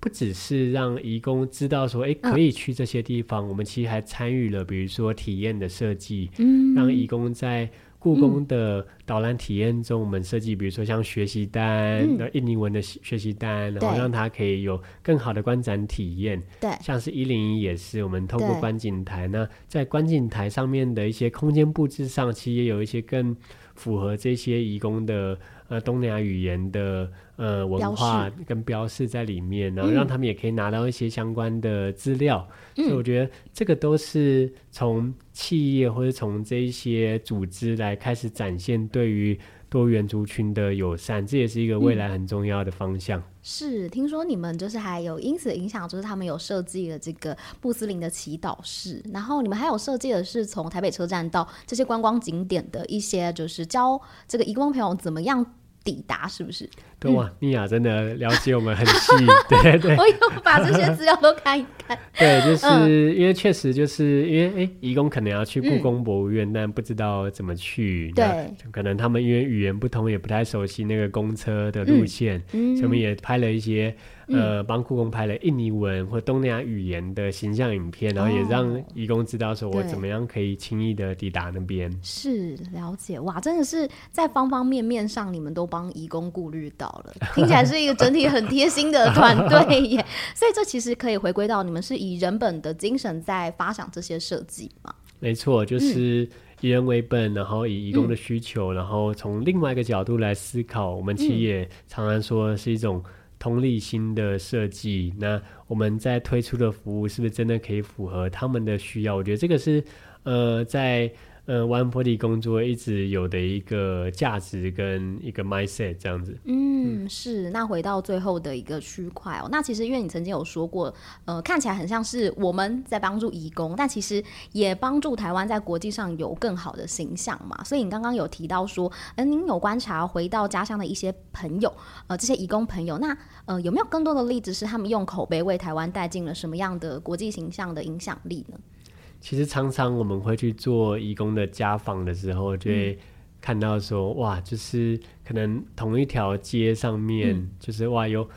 不只是让移工知道说，哎，可以去这些地方，嗯、我们其实还参与了，比如说体验的设计，嗯，让移工在。故宫的导览体验中，我们设计，比如说像学习单，那、嗯、印尼文的学习单，然后让他可以有更好的观展体验。对，像是一零一也是，我们透过观景台，那在观景台上面的一些空间布置上，其实也有一些更符合这些移工的呃东南亚语言的呃文化跟标示在里面，然后让他们也可以拿到一些相关的资料。嗯、所以我觉得这个都是从。企业或者从这一些组织来开始展现对于多元族群的友善，这也是一个未来很重要的方向。嗯、是，听说你们就是还有因此影响，就是他们有设计了这个穆斯林的祈祷室，然后你们还有设计的是从台北车站到这些观光景点的一些，就是教这个移工朋友怎么样。抵达是不是？对哇，米娅真的了解我们很细，对对对。我有把这些资料都看一看。对，就是、嗯、因为确实就是因为哎，移工可能要去故宫博物院、嗯，但不知道怎么去。对，可能他们因为语言不通，也不太熟悉那个公车的路线，嗯、所以我们也拍了一些。呃，帮故宫拍了印尼文或东南亚语言的形象影片，然后也让移工知道说我怎么样可以轻易的抵达那边。是了解哇，真的是在方方面面上，你们都帮移工顾虑到了，听起来是一个整体很贴心的团队耶。所以这其实可以回归到你们是以人本的精神在发想这些设计嘛？没错，就是以人为本，然后以移工的需求，嗯，然后从另外一个角度来思考。我们其实也常常说是一种。同理心的设计，那我们在推出的服务是不是真的可以符合他们的需要？我觉得这个是，呃，在。呃，One-Forty 工作一直有的一个价值跟一个 mindset 这样子。嗯，是。那回到最后的一个区块哦，那其实因为你曾经有说过，呃，看起来很像是我们在帮助义工，但其实也帮助台湾在国际上有更好的形象嘛。所以你刚刚有提到说，呃，您有观察回到家乡的一些朋友，呃，这些义工朋友，那呃，有没有更多的例子是他们用口碑为台湾带进了什么样的国际形象的影响力呢？其实常常我们会去做移工的家访的时候，就会看到说，嗯、哇，就是可能同一条街上面，嗯、就是哇，有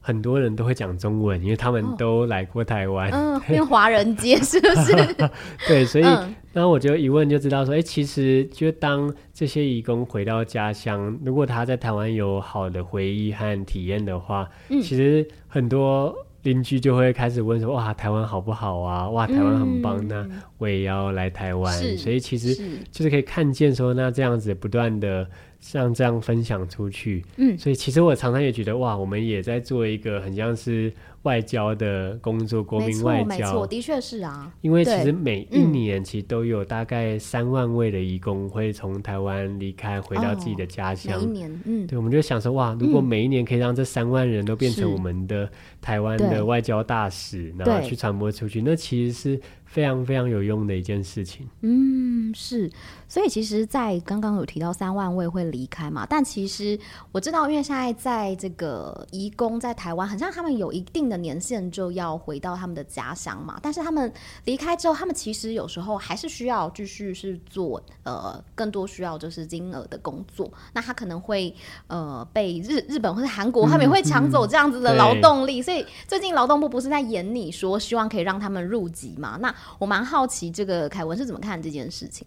很多人都会讲中文，因为他们都来过台湾。嗯、哦，变、呃、华人街是不是？对，所以，然、嗯、后我就一问就知道说，哎，其实就当这些移工回到家乡，如果他在台湾有好的回忆和体验的话，嗯、其实很多。邻居就会开始问说：“哇，台湾好不好啊？哇，台湾很棒，那我也要来台湾。”所以其实就是可以看见说，那这样子不断的像这样分享出去。嗯，所以其实我常常也觉得，哇，我们也在做一个很像是。外交的工作，国民外交，没错，的确是啊。因为其实每一年其实都有大概三万位的移工会从台湾离开，回到自己的家乡。哦、每一年，嗯，对，我们就想说，哇，如果每一年可以让这三万人都变成我们的台湾的外交大使，然后去传播出去，那其实是。非常非常有用的一件事情。嗯，是，所以其实，在刚刚有提到三万位会离开嘛，但其实我知道，因为现在在这个移工在台湾，好像他们有一定的年限就要回到他们的家乡嘛。但是他们离开之后，他们其实有时候还是需要继续是做呃更多需要就是金额的工作。那他可能会呃被日日本或者韩国他们也会抢走这样子的劳动力。嗯嗯、所以最近劳动部不是在演你说希望可以让他们入籍嘛？那我蛮好奇，这个凯文是怎么看这件事情？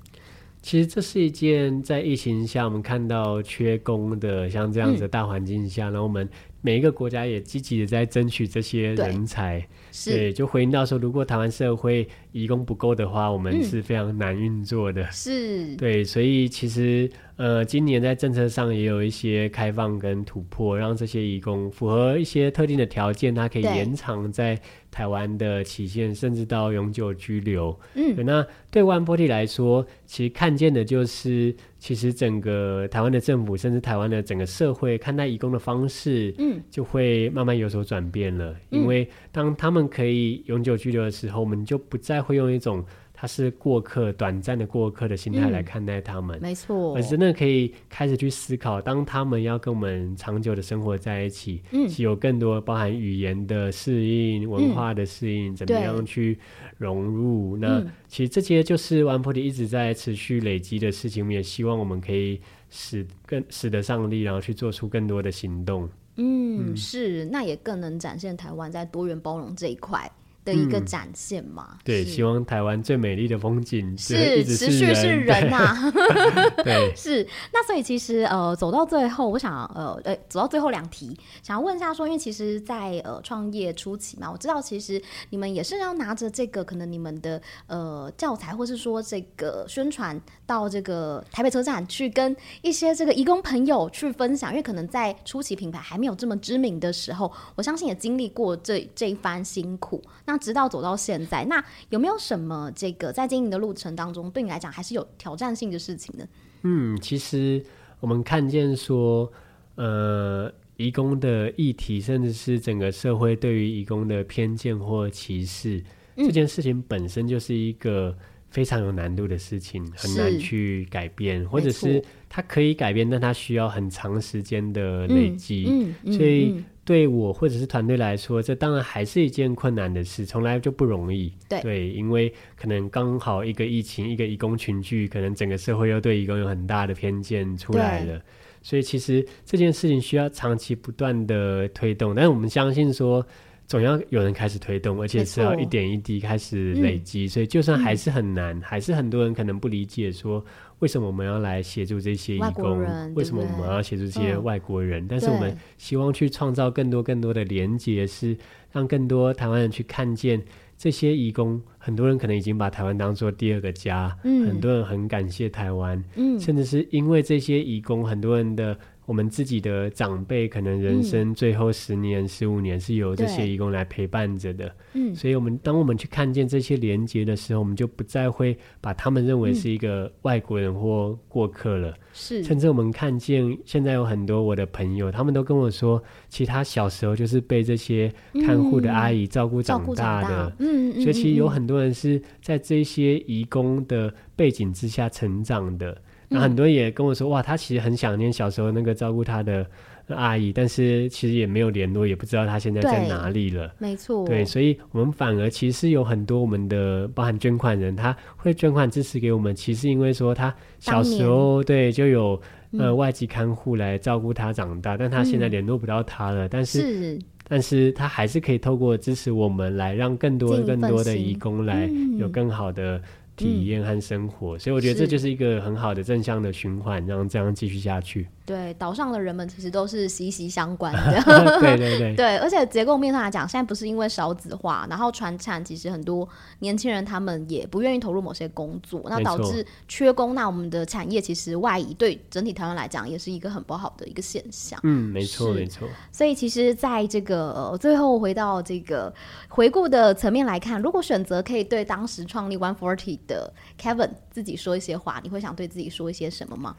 其实这是一件在疫情下我们看到缺工的像这样子的大环境下，嗯，然后我们每一个国家也积极的在争取这些人才。对，就回应到说，如果台湾社会移工不够的话，我们是非常难运作的。是，对，所以其实呃，今年在政策上也有一些开放跟突破，让这些移工符合一些特定的条件，它可以延长在台湾的期限，甚至到永久居留。嗯，那对 One Forty 来说，其实看见的就是，其实整个台湾的政府，甚至台湾的整个社会看待移工的方式，嗯，就会慢慢有所转变了。嗯，因为当他们可以永久居留的时候，我们就不再会用一种。他是过客，短暂的过客的心态来看待他们，嗯、没错。而真的可以开始去思考，当他们要跟我们长久的生活在一起，嗯，有更多包含语言的适应、文化的适应，嗯、怎么样去融入？那其实这些就是 One Forty 一直在持续累积的事情。我们也希望我们可以使更使得上力，然后去做出更多的行动。嗯，嗯是，那也更能展现台湾在多元包容这一块。的一个展现嘛，嗯、对，希望台湾最美丽的风景是持续是人呐、啊，对，是。那所以其实呃，走到最后，我想呃呃，走到最后两题，想要问一下说，因为其实在，在呃创业初期嘛，我知道其实你们也是要拿着这个可能你们的呃教材，或是说这个宣传到这个台北车站去跟一些这个义工朋友去分享，因为可能在初期品牌还没有这么知名的时候，我相信也经历过这这一番辛苦。那直到走到现在，那有没有什么这个在经营的路程当中，对你来讲还是有挑战性的事情呢？嗯，其实我们看见说，呃，移工的议题，甚至是整个社会对于移工的偏见或歧视，嗯，这件事情本身就是一个非常有难度的事情，很难去改变，或者是它可以改变，但它需要很长时间的累积，嗯嗯，所以。嗯对我或者是团队来说，这当然还是一件困难的事，从来就不容易。对，对，因为可能刚好一个疫情，一个义工群聚，可能整个社会又对义工有很大的偏见出来了。所以其实这件事情需要长期不断的推动，但是我们相信说，总要有人开始推动，而且是要一点一滴开始累积。嗯、所以就算还是很难，嗯、还是很多人可能不理解说。为什么我们要来协助这些义工？为什么我们要协助这些外国人？嗯、但是我们希望去创造更多更多的连接，是让更多台湾人去看见这些义工。很多人可能已经把台湾当做第二个家，嗯、很多人很感谢台湾，嗯、甚至是因为这些义工，很多人的。我们自己的长辈可能人生最后十年、十五、嗯、年是由这些义工来陪伴着的，嗯，所以我们当我们去看见这些连接的时候，我们就不再会把他们认为是一个外国人或过客了，是、嗯。甚至我们看见现在有很多我的朋友，他们都跟我说，其实他小时候就是被这些看护的阿姨照顾长大的，嗯，所以其实有很多人是在这些义工的背景之下成长的。那很多人也跟我说，哇，他其实很想念小时候那个照顾他的阿姨，但是其实也没有联络，也不知道他现在在哪里了。没错，对，所以我们反而其实有很多我们的包含捐款人，他会捐款支持给我们，其实因为说他小时候对就有呃外籍看护来照顾他长大，嗯、但他现在联络不到他了，但是，是但是他还是可以透过支持我们来让更多更多的义工来有更好的。体验和生活，嗯、所以我觉得这就是一个很好的正向的循环，让这样继续下去。对，岛上的人们其实都是息息相关的。对对对，对，而且结构面上来讲，现在不是因为少子化，然后传产，其实很多年轻人他们也不愿意投入某些工作，那导致缺工。那我们的产业其实外移，对整体台湾来讲，也是一个很不好的一个现象。嗯，没错没错。所以其实，在这个、呃、最后回到这个回顾的层面来看，如果选择可以对当时创立 One Forty 的 Kevin 自己说一些话，你会想对自己说一些什么吗？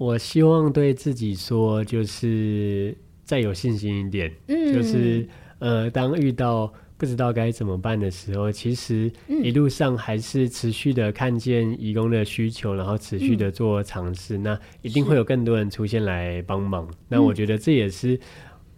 我希望对自己说，就是再有信心一点。嗯，就是呃，当遇到不知道该怎么办的时候，其实一路上还是持续的看见义工的需求，然后持续的做尝试，嗯、那一定会有更多人出现来帮忙。那我觉得这也是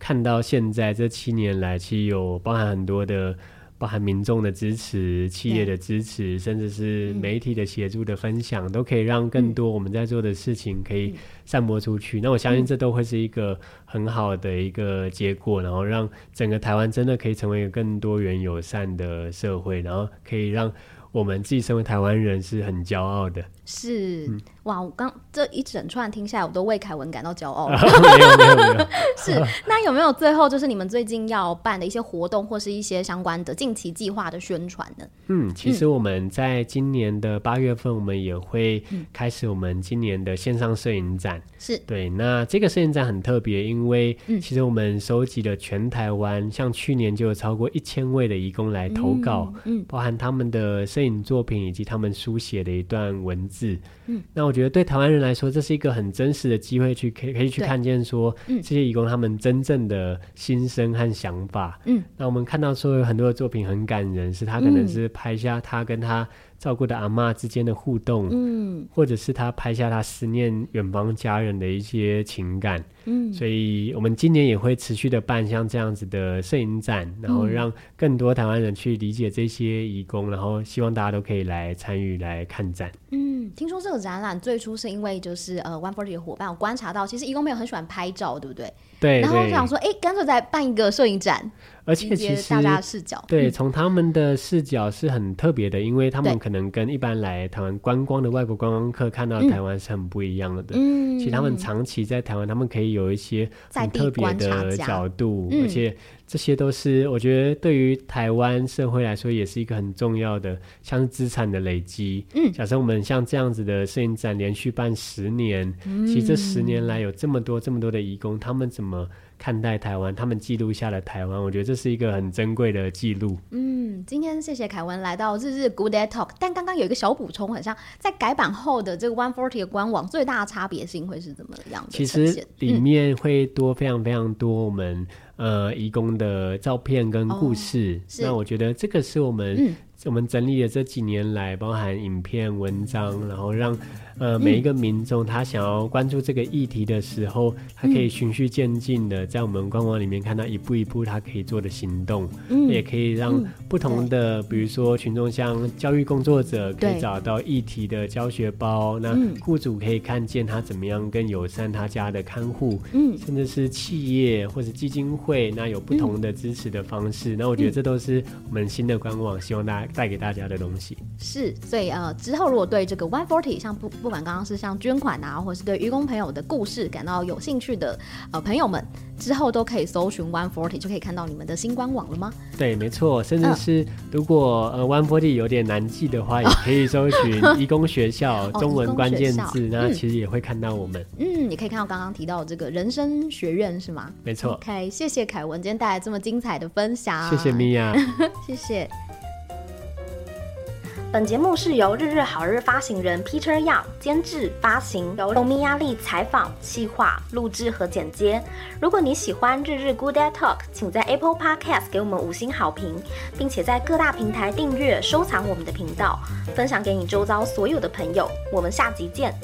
看到现在这七年来，其实有包含很多的。包含民众的支持、企业的支持，甚至是媒体的协助的分享，嗯、都可以让更多我们在做的事情可以散播出去。嗯、那我相信这都会是一个很好的一个结果，然后让整个台湾真的可以成为一个更多元友善的社会，然后可以让我们自己身为台湾人是很骄傲的。是、嗯、哇，我刚这一整串听下来，我都为凯文感到骄傲了。没有没有没有。是，那有没有最后就是你们最近要办的一些活动，或是一些相关的近期计划的宣传呢？嗯，其实我们在今年的八月份，我们也会开始我们今年的线上摄影展。是、嗯、对，那这个摄影展很特别，因为其实我们收集了全台湾、嗯，像去年就有超过一千位的义工来投稿，嗯，嗯包含他们的摄影作品以及他们书写的一段文字。嗯，那我觉得对台湾人来说，这是一个很真实的机会，去可以可以去看见说，嗯，这些义工他们真正的心声和想法。嗯，那我们看到说有很多的作品很感人，是他可能是拍下他跟他照顾的阿妈之间的互动，嗯，或者是他拍下他思念远方家人的一些情感，嗯，所以我们今年也会持续的办像这样子的摄影展，然后让更多台湾人去理解这些义工，然后希望大家都可以来参与来看展。嗯，听说这个展览最初是因为就是呃 One Forty 的伙伴，我观察到其实义工朋友很喜欢拍照，对不对？对。然后我想说，哎，干脆再办一个摄影展。而且其实大家的视角，对，从他们的视角是很特别的，因为他们可能跟一般来台湾观光的外国观光客看到台湾是很不一样的。嗯，其实他们长期在台湾，他们可以有一些很特别的角度，而且这些都是我觉得对于台湾社会来说也是一个很重要的，像资产的累积。嗯，假设我们像这样子的摄影展连续办十年，其实这十年来有这么多这么多的义工，他们怎么看待台湾，他们记录下了台湾，我觉得这是一个很珍贵的记录。嗯，今天谢谢凯文来到日日 Good Day Talk，但刚刚有一个小补充，很像在改版后的这个 One Forty 的官网，最大的差别性会是怎么样的？其实里面会多非常非常多我们、嗯、呃移工的照片跟故事。哦、那我觉得这个是我们、嗯、我们整理了这几年来，包含影片、文章，然后让。呃，每一个民众他想要关注这个议题的时候，他可以循序渐进的在我们官网里面看到一步一步他可以做的行动，嗯，也可以让不同的，嗯、比如说群众像教育工作者可以找到议题的教学包，那雇主可以看见他怎么样更友善他家的看护，嗯，甚至是企业或者基金会，那有不同的支持的方式，那我觉得这都是我们新的官网希望大家带给大家的东西。是，所以呃，之后如果对这个 One Forty 像不。不管刚刚是像捐款啊，或是对愚公朋友的故事感到有兴趣的呃朋友们，之后都可以搜寻 One Forty，就可以看到你们的新官网了吗？对，没错。甚至是如果、呃、呃 One Forty 有点难记的话，也可以搜寻移工学校 中文关键字、哦，那其实也会看到我们。嗯，也可以看到刚刚提到的这个人生学院是吗？没错。OK，谢谢凯文今天带来这么精彩的分享。谢谢米娅，谢谢。本节目是由日日好日发行人 Peter Young 监制发行，由米亚力采访、企划、录制和剪接。如果你喜欢日日 Good Day Talk，请在 Apple Podcast 给我们五星好评，并且在各大平台订阅、收藏我们的频道，分享给你周遭所有的朋友。我们下集见。